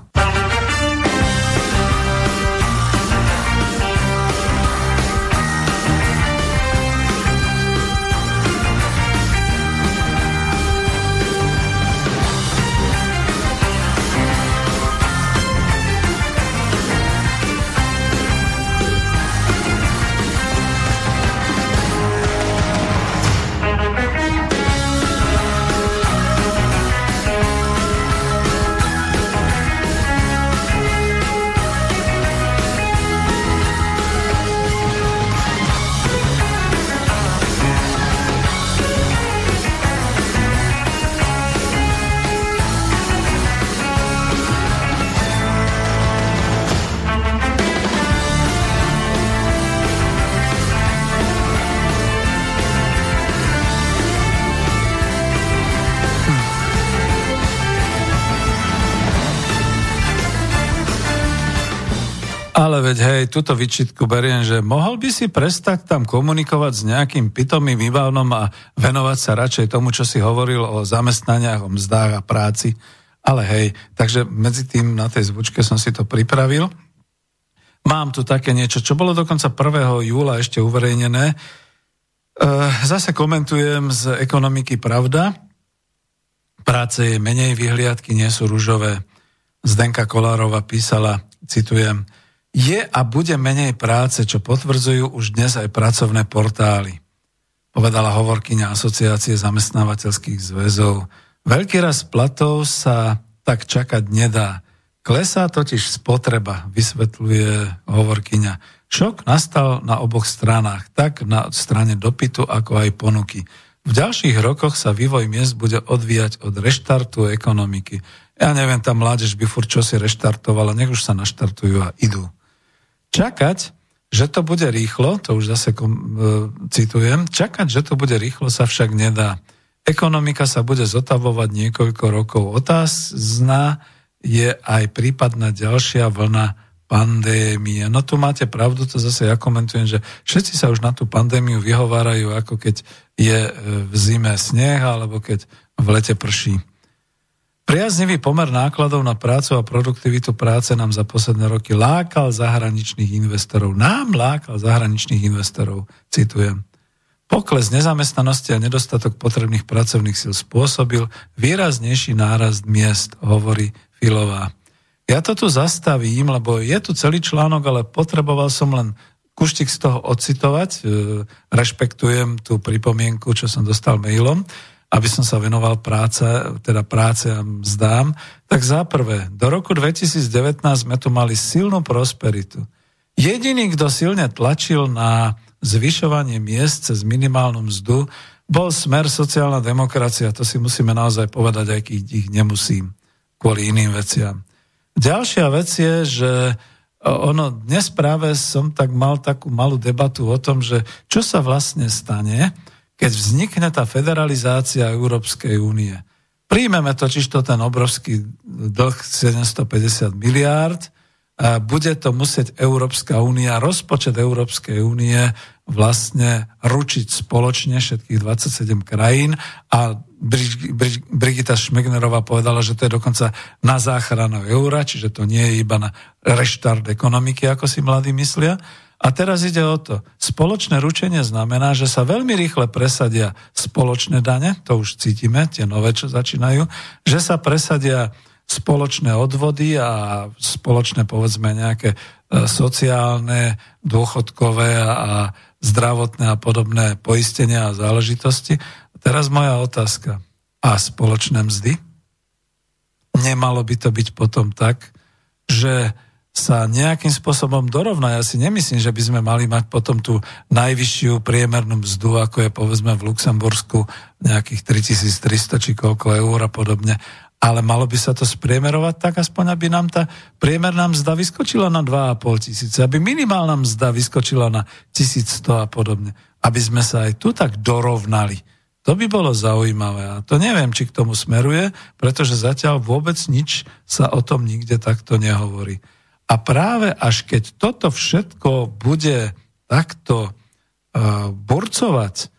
Ale veď hej, túto vyčitku beriem, že mohol by si prestať tam komunikovať s nejakým pitomým výbavnom a venovať sa radšej tomu, čo si hovoril o zamestnaniach, o mzdách a práci. Ale hej, takže medzi tým na tej zvučke som si to pripravil. Mám tu také niečo, čo bolo dokonca 1. júla ešte uverejnené. E, zase komentujem z ekonomiky Pravda. Práce je menej, vyhliadky nie sú ružové. Zdenka Kolárova písala, citujem, je a bude menej práce, čo potvrdzujú už dnes aj pracovné portály. Povedala hovorkyňa Asociácie zamestnávateľských zväzov. Veľký raz platov sa tak čakať nedá. Klesá totiž spotreba, vysvetľuje hovorkyňa. Šok nastal na oboch stranách, tak na strane dopytu, ako aj ponuky. V ďalších rokoch sa vývoj miest bude odvíjať od reštartu ekonomiky. Ja neviem, tá mládež by furt čo reštartovala, nech už sa naštartujú a idú. Čakať, že to bude rýchlo, to už zase e, citujem, čakať, že to bude rýchlo sa však nedá. Ekonomika sa bude zotavovať niekoľko rokov. Otázna je aj prípadná ďalšia vlna pandémie. No tu máte pravdu, to zase ja komentujem, že všetci sa už na tú pandémiu vyhovárajú, ako keď je e, v zime sneh alebo keď v lete prší. Priaznivý pomer nákladov na prácu a produktivitu práce nám za posledné roky lákal zahraničných investorov. Nám lákal zahraničných investorov, citujem. Pokles nezamestnanosti a nedostatok potrebných pracovných síl spôsobil výraznejší nárast miest, hovorí Filová. Ja to tu zastavím, lebo je tu celý článok, ale potreboval som len kuštik z toho ocitovať. E, rešpektujem tú pripomienku, čo som dostal mailom aby som sa venoval práce, teda práce a mzdám, tak za prvé, do roku 2019 sme tu mali silnú prosperitu. Jediný, kto silne tlačil na zvyšovanie miest cez minimálnu mzdu, bol smer sociálna demokracia. To si musíme naozaj povedať, aj keď ich nemusím kvôli iným veciam. Ďalšia vec je, že ono, dnes práve som tak mal takú malú debatu o tom, že čo sa vlastne stane, keď vznikne tá federalizácia Európskej únie. Príjmeme totiž to ten obrovský dlh 750 miliárd, a bude to musieť Európska únia, rozpočet Európskej únie vlastne ručiť spoločne všetkých 27 krajín a Brigita Šmegnerová povedala, že to je dokonca na záchranu eura, čiže to nie je iba na reštart ekonomiky, ako si mladí myslia. A teraz ide o to. Spoločné ručenie znamená, že sa veľmi rýchle presadia spoločné dane, to už cítime, tie nové, čo začínajú, že sa presadia spoločné odvody a spoločné, povedzme, nejaké e, sociálne, dôchodkové a zdravotné a podobné poistenia a záležitosti. Teraz moja otázka. A spoločné mzdy? Nemalo by to byť potom tak, že sa nejakým spôsobom dorovná. Ja si nemyslím, že by sme mali mať potom tú najvyššiu priemernú mzdu, ako je povedzme v Luxembursku nejakých 3300 či koľko eur a podobne ale malo by sa to spriemerovať tak, aspoň aby nám tá priemerná mzda vyskočila na 2,5 tisíce, aby minimálna mzda vyskočila na 1100 a podobne. Aby sme sa aj tu tak dorovnali. To by bolo zaujímavé a to neviem, či k tomu smeruje, pretože zatiaľ vôbec nič sa o tom nikde takto nehovorí. A práve až keď toto všetko bude takto uh, burcovať,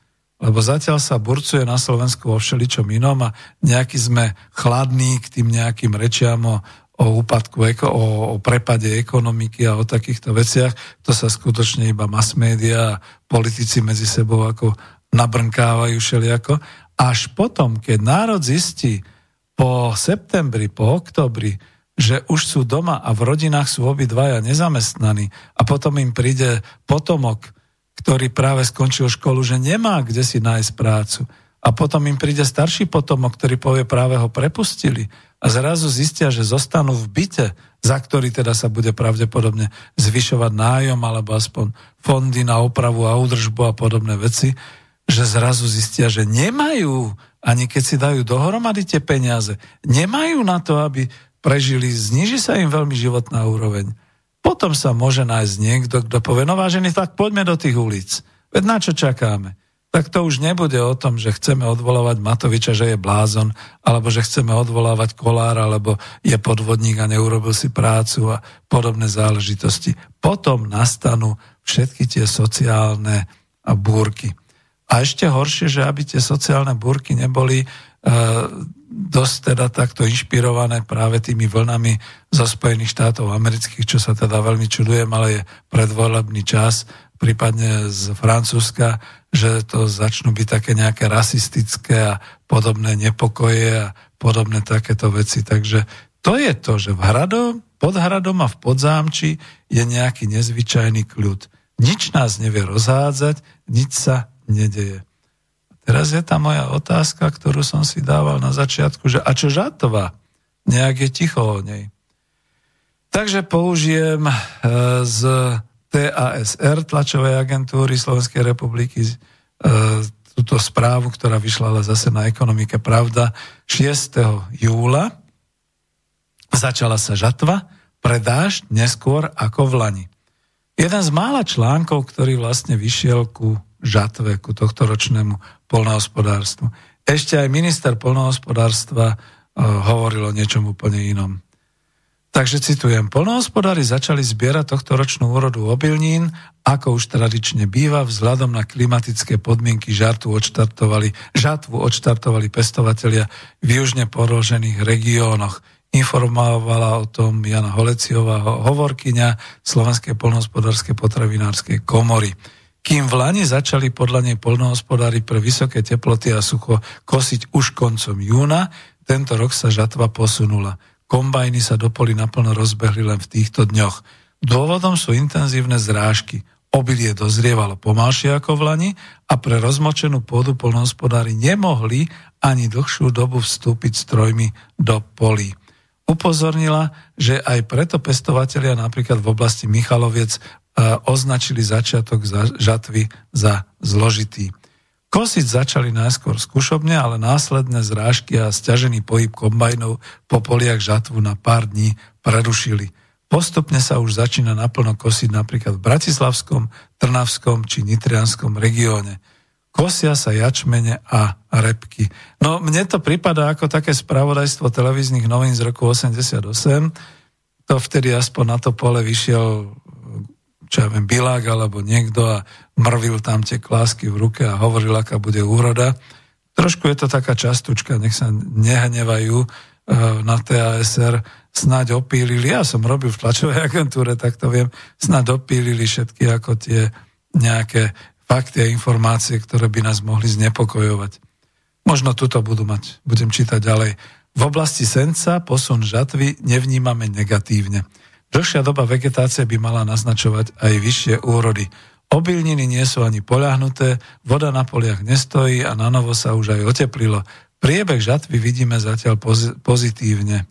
lebo zatiaľ sa burcuje na Slovensku vo všeličom inom a nejaký sme chladní k tým nejakým rečiam o, o úpadku, o, o prepade ekonomiky a o takýchto veciach. To sa skutočne iba mass media a politici medzi sebou ako nabrnkávajú všelijako. Až potom, keď národ zistí po septembri, po oktobri, že už sú doma a v rodinách sú obidvaja nezamestnaní a potom im príde potomok, ktorý práve skončil školu, že nemá kde si nájsť prácu. A potom im príde starší potomok, ktorý povie práve ho prepustili a zrazu zistia, že zostanú v byte, za ktorý teda sa bude pravdepodobne zvyšovať nájom alebo aspoň fondy na opravu a údržbu a podobné veci, že zrazu zistia, že nemajú, ani keď si dajú dohromady tie peniaze, nemajú na to, aby prežili, zniží sa im veľmi životná úroveň. Potom sa môže nájsť niekto, kto povie, no vážený, tak poďme do tých ulic. Veď na čo čakáme? Tak to už nebude o tom, že chceme odvolávať Matoviča, že je blázon, alebo že chceme odvolávať Kolára, alebo je podvodník a neurobil si prácu a podobné záležitosti. Potom nastanú všetky tie sociálne búrky. A ešte horšie, že aby tie sociálne búrky neboli dosť teda takto inšpirované práve tými vlnami zo Spojených štátov amerických, čo sa teda veľmi čudujem, ale je predvolebný čas, prípadne z Francúzska, že to začnú byť také nejaké rasistické a podobné nepokoje a podobné takéto veci. Takže to je to, že v hradom, pod hradom a v podzámči je nejaký nezvyčajný kľud. Nič nás nevie rozhádzať, nič sa nedeje. Teraz je tá moja otázka, ktorú som si dával na začiatku, že a čo Žatová? Nejak je ticho o nej. Takže použijem e, z TASR, tlačovej agentúry Slovenskej republiky, e, túto správu, ktorá vyšla ale zase na ekonomike Pravda 6. júla. Začala sa žatva, predáš neskôr ako v Lani. Jeden z mála článkov, ktorý vlastne vyšiel ku žatve, ku tohto ročnému polnohospodárstvu. Ešte aj minister polnohospodárstva uh, hovoril o niečom úplne inom. Takže citujem, polnohospodári začali zbierať tohto ročnú úrodu obilnín, ako už tradične býva, vzhľadom na klimatické podmienky žartu odštartovali, žatvu odštartovali pestovatelia v južne porožených regiónoch. Informovala o tom Jana Holeciová, hovorkyňa Slovenskej polnohospodárskej potravinárskej komory. Kým v Lani začali podľa nej polnohospodári pre vysoké teploty a sucho kosiť už koncom júna, tento rok sa žatva posunula. Kombajny sa do poli naplno rozbehli len v týchto dňoch. Dôvodom sú intenzívne zrážky. Obilie dozrievalo pomalšie ako v Lani a pre rozmočenú pôdu polnohospodári nemohli ani dlhšiu dobu vstúpiť strojmi do polí. Upozornila, že aj preto pestovatelia napríklad v oblasti Michaloviec označili začiatok žatvy za zložitý. Kosiť začali najskôr skúšobne, ale následné zrážky a stiažený pohyb kombajnov po poliach žatvu na pár dní prerušili. Postupne sa už začína naplno kosiť napríklad v Bratislavskom, Trnavskom či Nitrianskom regióne. Kosia sa jačmene a repky. No mne to prípada ako také spravodajstvo televíznych novín z roku 88. To vtedy aspoň na to pole vyšiel čo ja viem, Bilák alebo niekto a mrvil tam tie klásky v ruke a hovoril, aká bude úroda. Trošku je to taká častučka, nech sa nehnevajú e, na TASR, snáď opílili, ja som robil v tlačovej agentúre, tak to viem, snáď opílili všetky ako tie nejaké fakty a informácie, ktoré by nás mohli znepokojovať. Možno tuto budú mať, budem čítať ďalej. V oblasti senca posun žatvy nevnímame negatívne. Dlhšia doba vegetácie by mala naznačovať aj vyššie úrody. Obilniny nie sú ani poľahnuté, voda na poliach nestojí a na novo sa už aj oteplilo. Priebeh žatvy vidíme zatiaľ pozitívne.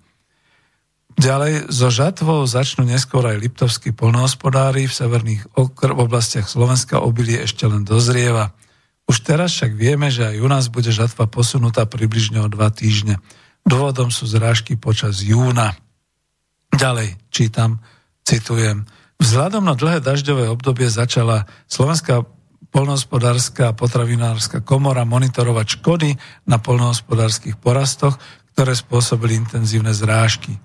Ďalej, so žatvou začnú neskôr aj liptovskí polnohospodári v severných okr- oblastiach Slovenska obilie ešte len dozrieva. Už teraz však vieme, že aj u nás bude žatva posunutá približne o dva týždne. Dôvodom sú zrážky počas júna. Ďalej čítam, citujem. Vzhľadom na dlhé dažďové obdobie začala Slovenská polnohospodárska a potravinárska komora monitorovať škody na polnohospodárskych porastoch, ktoré spôsobili intenzívne zrážky.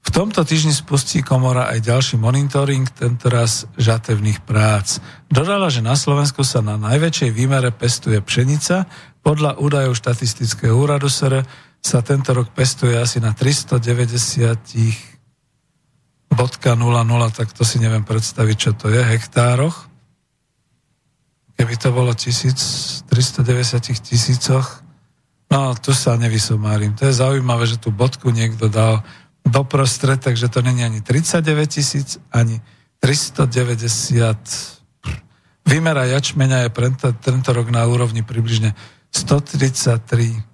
V tomto týždni spustí komora aj ďalší monitoring, tentoraz žatevných prác. Dodala, že na Slovensku sa na najväčšej výmere pestuje pšenica. Podľa údajov štatistického úradu SR sa tento rok pestuje asi na 390 bodka 00, tak to si neviem predstaviť, čo to je, hektároch. Keby to bolo 1390 tisícoch, no tu sa nevysomárim. To je zaujímavé, že tú bodku niekto dal doprostred, takže to není ani 39 tisíc, ani 390 Výmera jačmeňa je tento rok na úrovni približne 133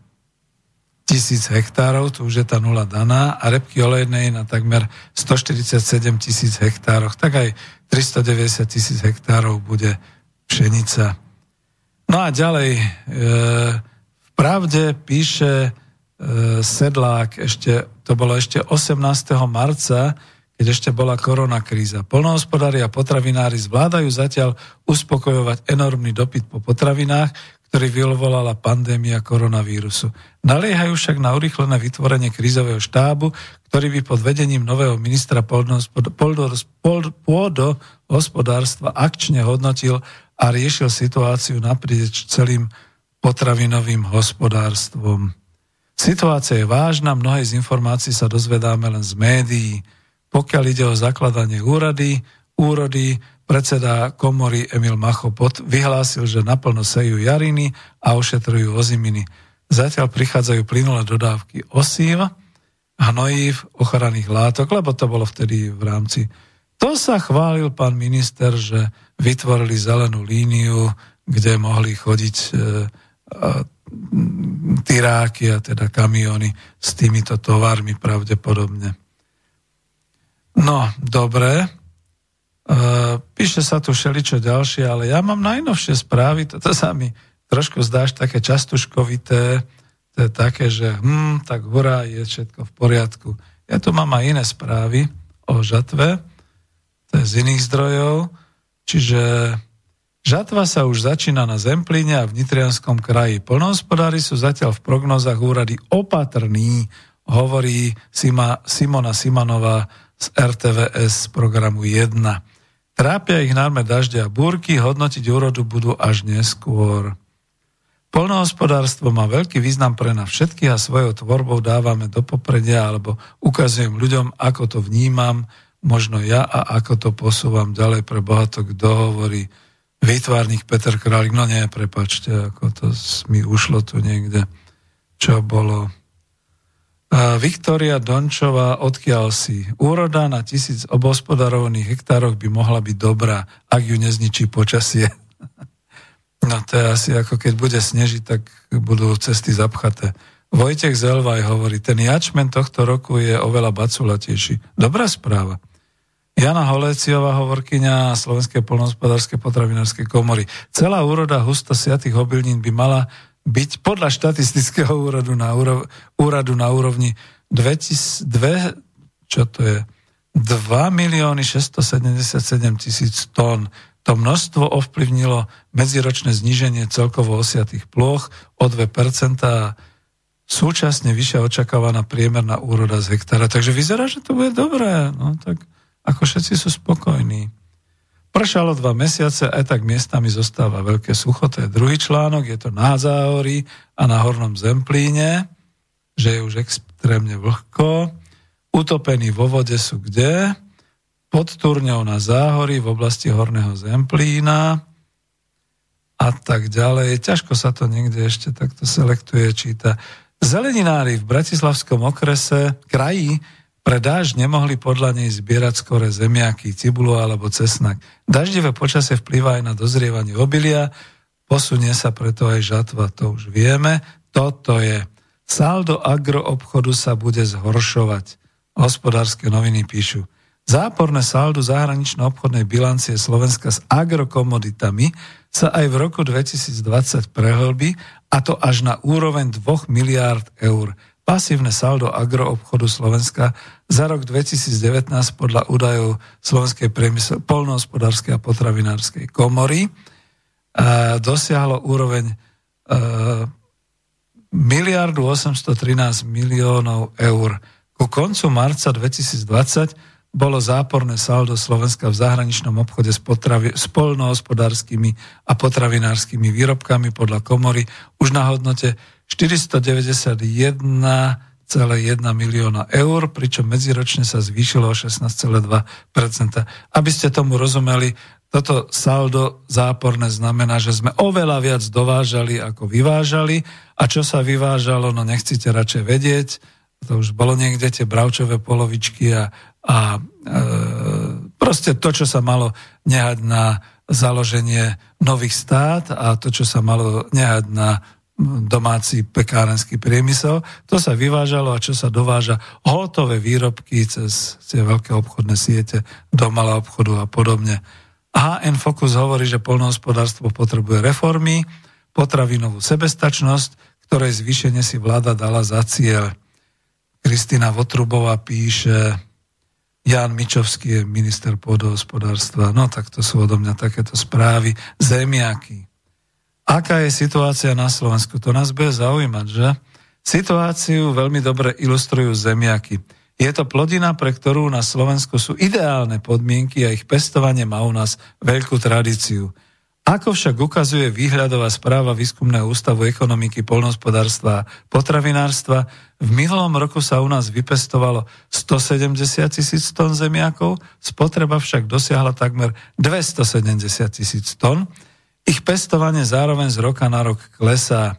tisíc hektárov, tu už je tá nula daná, a repky olejnej na takmer 147 tisíc hektároch, tak aj 390 tisíc hektárov bude pšenica. No a ďalej, e, v pravde píše e, Sedlák, ešte, to bolo ešte 18. marca, keď ešte bola koronakríza. Polnohospodári a potravinári zvládajú zatiaľ uspokojovať enormný dopyt po potravinách, ktorý vyvolala pandémia koronavírusu. Naliehajú však na urychlené vytvorenie krízového štábu, ktorý by pod vedením nového ministra pôdohospodárstva akčne hodnotil a riešil situáciu naprieč celým potravinovým hospodárstvom. Situácia je vážna, mnohé z informácií sa dozvedáme len z médií. Pokiaľ ide o zakladanie úrady, úrody, Predseda komory Emil Machopot vyhlásil, že naplno sejú jariny a ošetrujú oziminy. Zatiaľ prichádzajú plynulé dodávky osív, hnojív, ochranných látok, lebo to bolo vtedy v rámci. To sa chválil pán minister, že vytvorili zelenú líniu, kde mohli chodiť e, tyráky a teda kamiony s týmito tovarmi pravdepodobne. No, dobre. Uh, píše sa tu všeličo ďalšie, ale ja mám najnovšie správy, toto sa mi trošku zdáš také častuškovité, to je také, že hm, tak hurá, je všetko v poriadku. Ja tu mám aj iné správy o žatve, to je z iných zdrojov, čiže žatva sa už začína na Zemplíne a v Nitrianskom kraji. Polnohospodári sú zatiaľ v prognozách úrady opatrní, hovorí Sima, Simona Simanová z RTVS programu 1. Trápia ich najmä dažde a búrky, hodnotiť úrodu budú až neskôr. Polnohospodárstvo má veľký význam pre nás všetkých a svojou tvorbou dávame do popredia alebo ukazujem ľuďom, ako to vnímam, možno ja a ako to posúvam ďalej pre bohato, kto hovorí výtvarník Peter Králik. No nie, prepačte, ako to mi ušlo tu niekde, čo bolo Viktoria Dončová, odkiaľ si? Úroda na tisíc obospodarovaných hektároch by mohla byť dobrá, ak ju nezničí počasie. No to je asi ako keď bude snežiť, tak budú cesty zapchaté. Vojtech Zelvaj hovorí, ten jačmen tohto roku je oveľa baculatejší. Dobrá správa. Jana Holéciová, hovorkyňa Slovenskej polnohospodárskej potravinárskej komory. Celá úroda husto siatých obilnín by mala byť podľa štatistického úradu na, úrov, úradu na úrovni 2, čo to je, 2 milióny 677 tisíc tón. To množstvo ovplyvnilo medziročné zníženie celkovo osiatých ploch o 2% a súčasne vyššia očakávaná priemerná úroda z hektára. Takže vyzerá, že to bude dobré. No tak ako všetci sú spokojní. Pršalo dva mesiace, aj tak miestami zostáva veľké sucho, to je druhý článok, je to na Záhorí a na Hornom Zemplíne, že je už extrémne vlhko. Utopení vo vode sú kde? Pod Turňou na Záhorí v oblasti Horného Zemplína a tak ďalej. Ťažko sa to niekde ešte takto selektuje, číta. Zeleninári v Bratislavskom okrese, kraji, pre dáž nemohli podľa nej zbierať skore zemiaky, cibulu alebo cesnak. Daždivé počasie vplýva aj na dozrievanie obilia, posunie sa preto aj žatva, to už vieme. Toto je. Saldo agroobchodu sa bude zhoršovať. Hospodárske noviny píšu. Záporné saldo zahranično-obchodnej bilancie Slovenska s agrokomoditami sa aj v roku 2020 prehlbí, a to až na úroveň 2 miliárd eur. Pasívne saldo agroobchodu Slovenska za rok 2019 podľa údajov Slovenskej priemysel, polnohospodárskej a potravinárskej komory uh, dosiahlo úroveň uh, miliardu 813 miliónov eur. Ku koncu marca 2020 bolo záporné saldo Slovenska v zahraničnom obchode s, potravi- s polnohospodárskymi a potravinárskymi výrobkami podľa komory už na hodnote 491,1 milióna eur, pričom medziročne sa zvýšilo o 16,2 Aby ste tomu rozumeli, toto saldo záporné znamená, že sme oveľa viac dovážali, ako vyvážali. A čo sa vyvážalo, no nechcete radšej vedieť. To už bolo niekde tie bravčové polovičky a, a e, proste to, čo sa malo nehať na založenie nových stát a to, čo sa malo nehať na domáci pekárenský priemysel. To sa vyvážalo a čo sa dováža hotové výrobky cez tie veľké obchodné siete do malého obchodu a podobne. HN Focus hovorí, že polnohospodárstvo potrebuje reformy, potravinovú sebestačnosť, ktorej zvýšenie si vláda dala za cieľ. Kristina Votrubová píše, Jan Mičovský je minister pôdohospodárstva. No tak to sú odo mňa takéto správy. Zemiaky. Aká je situácia na Slovensku? To nás bude zaujímať, že? Situáciu veľmi dobre ilustrujú zemiaky. Je to plodina, pre ktorú na Slovensku sú ideálne podmienky a ich pestovanie má u nás veľkú tradíciu. Ako však ukazuje výhľadová správa Výskumného ústavu ekonomiky, polnospodárstva a potravinárstva, v minulom roku sa u nás vypestovalo 170 tisíc tón zemiakov, spotreba však dosiahla takmer 270 tisíc tón ich pestovanie zároveň z roka na rok klesá.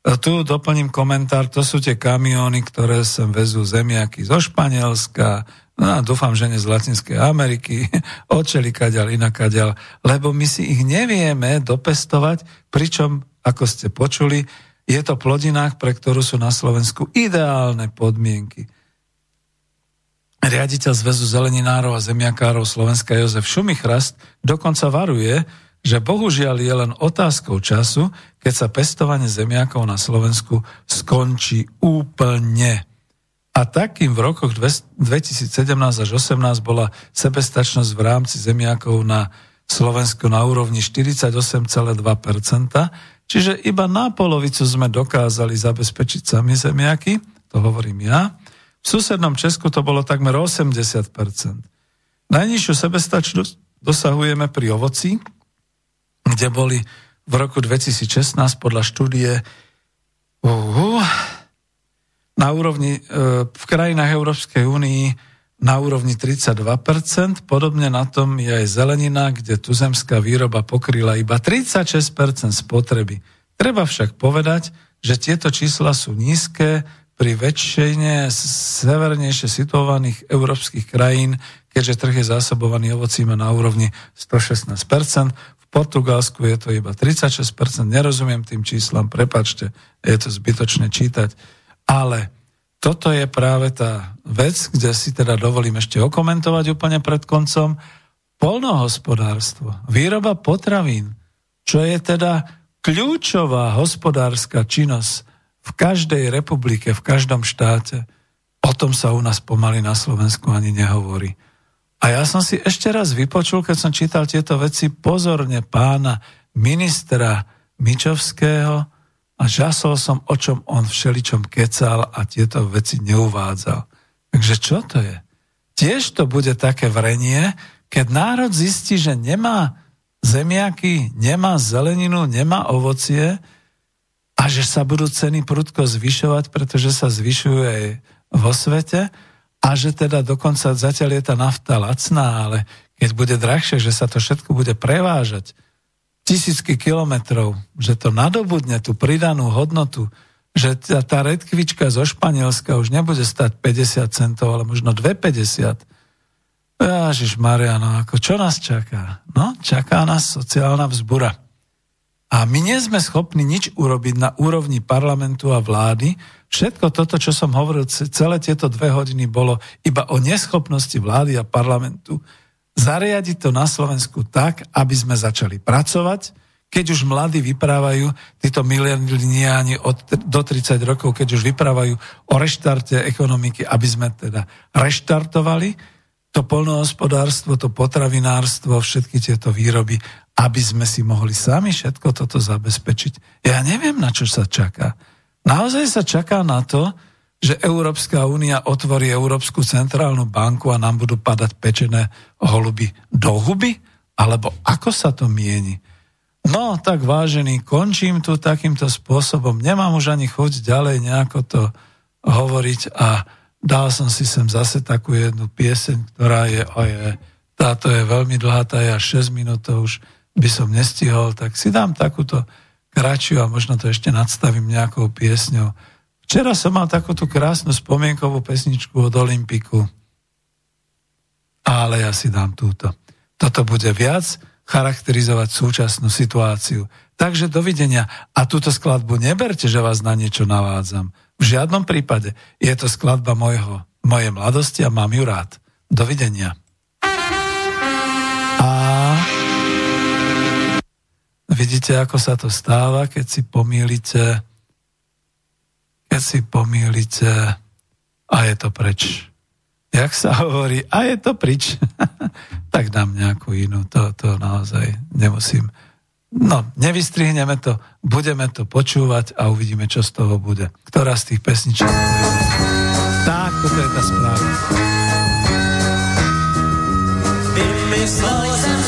A tu doplním komentár, to sú tie kamióny, ktoré sem vezú zemiaky zo Španielska, no a dúfam, že nie z Latinskej Ameriky, odčeli kaďal, inakaďal, lebo my si ich nevieme dopestovať, pričom, ako ste počuli, je to plodinách, pre ktorú sú na Slovensku ideálne podmienky. Riaditeľ Zväzu zeleninárov a zemiakárov Slovenska Jozef Šumichrast dokonca varuje, že bohužiaľ je len otázkou času, keď sa pestovanie zemiakov na Slovensku skončí úplne. A takým v rokoch 2017 až 2018 bola sebestačnosť v rámci zemiakov na Slovensku na úrovni 48,2%, čiže iba na polovicu sme dokázali zabezpečiť sami zemiaky, to hovorím ja. V susednom Česku to bolo takmer 80%. Najnižšiu sebestačnosť dosahujeme pri ovoci, kde boli v roku 2016 podľa štúdie uh, na úrovni, uh, v krajinách Európskej únii na úrovni 32%, podobne na tom je aj zelenina, kde tuzemská výroba pokryla iba 36% spotreby. Treba však povedať, že tieto čísla sú nízke pri väčšine severnejšie situovaných európskych krajín, keďže trh je zásobovaný ovocím na úrovni 116%. Portugalsku je to iba 36%, nerozumiem tým číslam, prepačte, je to zbytočné čítať, ale toto je práve tá vec, kde si teda dovolím ešte okomentovať úplne pred koncom. Polnohospodárstvo, výroba potravín, čo je teda kľúčová hospodárska činnosť v každej republike, v každom štáte. O tom sa u nás pomaly na Slovensku ani nehovorí. A ja som si ešte raz vypočul, keď som čítal tieto veci, pozorne pána ministra Mičovského a žasol som, o čom on všeličom kecal a tieto veci neuvádzal. Takže čo to je? Tiež to bude také vrenie, Keď národ zistí, že nemá zemiaky, nemá zeleninu, nemá ovocie a že sa budú ceny prudko zvyšovať, pretože sa zvyšujú aj vo svete a že teda dokonca zatiaľ je tá nafta lacná, ale keď bude drahšie, že sa to všetko bude prevážať tisícky kilometrov, že to nadobudne tú pridanú hodnotu, že tá, tá redkvička zo Španielska už nebude stať 50 centov, ale možno 2,50. Ježiš Mariano, ako čo nás čaká? No, čaká nás sociálna vzbura. A my nie sme schopní nič urobiť na úrovni parlamentu a vlády. Všetko toto, čo som hovoril, celé tieto dve hodiny bolo iba o neschopnosti vlády a parlamentu zariadiť to na Slovensku tak, aby sme začali pracovať, keď už mladí vyprávajú, títo mileniáni od, do 30 rokov, keď už vyprávajú o reštarte ekonomiky, aby sme teda reštartovali to polnohospodárstvo, to potravinárstvo, všetky tieto výroby, aby sme si mohli sami všetko toto zabezpečiť. Ja neviem, na čo sa čaká. Naozaj sa čaká na to, že Európska únia otvorí Európsku centrálnu banku a nám budú padať pečené holuby do huby? Alebo ako sa to mieni? No, tak vážený, končím tu takýmto spôsobom. Nemám už ani chuť ďalej nejako to hovoriť a dal som si sem zase takú jednu pieseň, ktorá je, oje, táto je veľmi dlhá, tá je až 6 minút, to už by som nestihol, tak si dám takúto kratšiu a možno to ešte nadstavím nejakou piesňou Včera som mal takúto krásnu spomienkovú pesničku od Olympiku, ale ja si dám túto. Toto bude viac charakterizovať súčasnú situáciu. Takže dovidenia. A túto skladbu neberte, že vás na niečo navádzam. V žiadnom prípade. Je to skladba mojho, mojej mladosti a mám ju rád. Dovidenia. Vidíte, ako sa to stáva, keď si pomýlite keď si pomýlite a je to preč. Jak sa hovorí, a je to prič, tak dám nejakú inú. To, to naozaj nemusím. No, nevystrihneme to, budeme to počúvať a uvidíme, čo z toho bude. Ktorá z tých pesničiek Tak, toto je tá správa. Vymyslel jsem